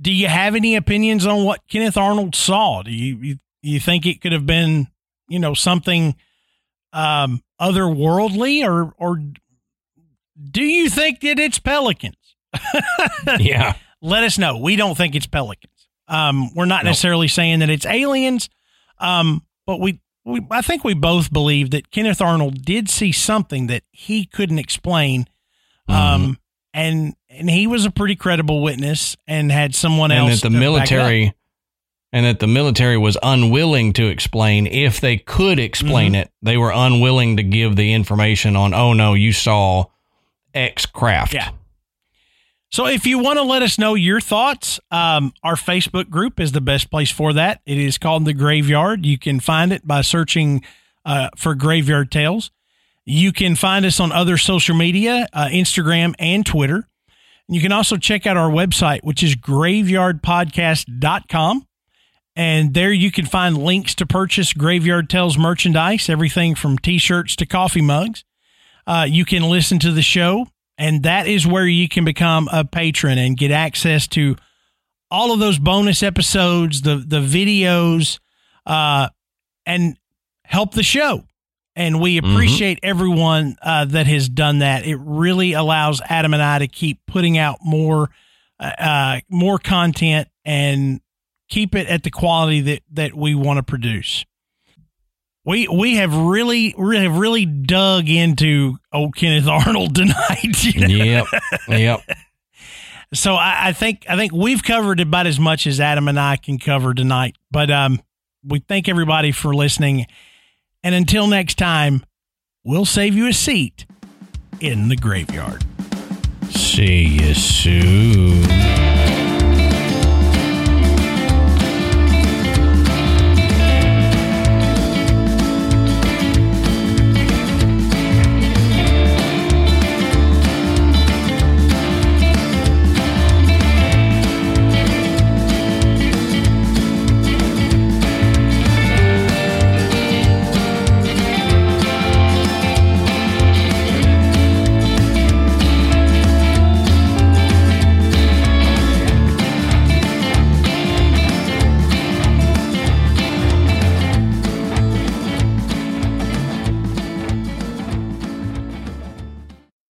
do you have any opinions on what Kenneth Arnold saw? Do you, you, you think it could have been, you know, something um, otherworldly or, or do you think that it's pelicans? yeah. Let us know. We don't think it's pelicans. Um, we're not nope. necessarily saying that it's aliens, um, but we, we, I think we both believe that Kenneth Arnold did see something that he couldn't explain. Um, mm-hmm. and and he was a pretty credible witness and had someone and else. that the military, and that the military was unwilling to explain. If they could explain mm-hmm. it, they were unwilling to give the information on. Oh no, you saw X craft. Yeah. So if you want to let us know your thoughts, um, our Facebook group is the best place for that. It is called The Graveyard. You can find it by searching uh, for Graveyard Tales. You can find us on other social media, uh, Instagram and Twitter. And you can also check out our website, which is graveyardpodcast.com. And there you can find links to purchase Graveyard Tales merchandise, everything from t shirts to coffee mugs. Uh, you can listen to the show and that is where you can become a patron and get access to all of those bonus episodes, the the videos, uh, and help the show. And we mm-hmm. appreciate mm-hmm. everyone uh, that has done that. It really allows Adam and I to keep putting out more uh, uh more content and keep it at the quality that that we want to produce we we have really really have really dug into old Kenneth Arnold tonight. You know? Yep, yep. so I, I, think I think we've covered about as much as Adam and I can cover tonight. But um, we thank everybody for listening, and until next time, we'll save you a seat in the graveyard. See you soon.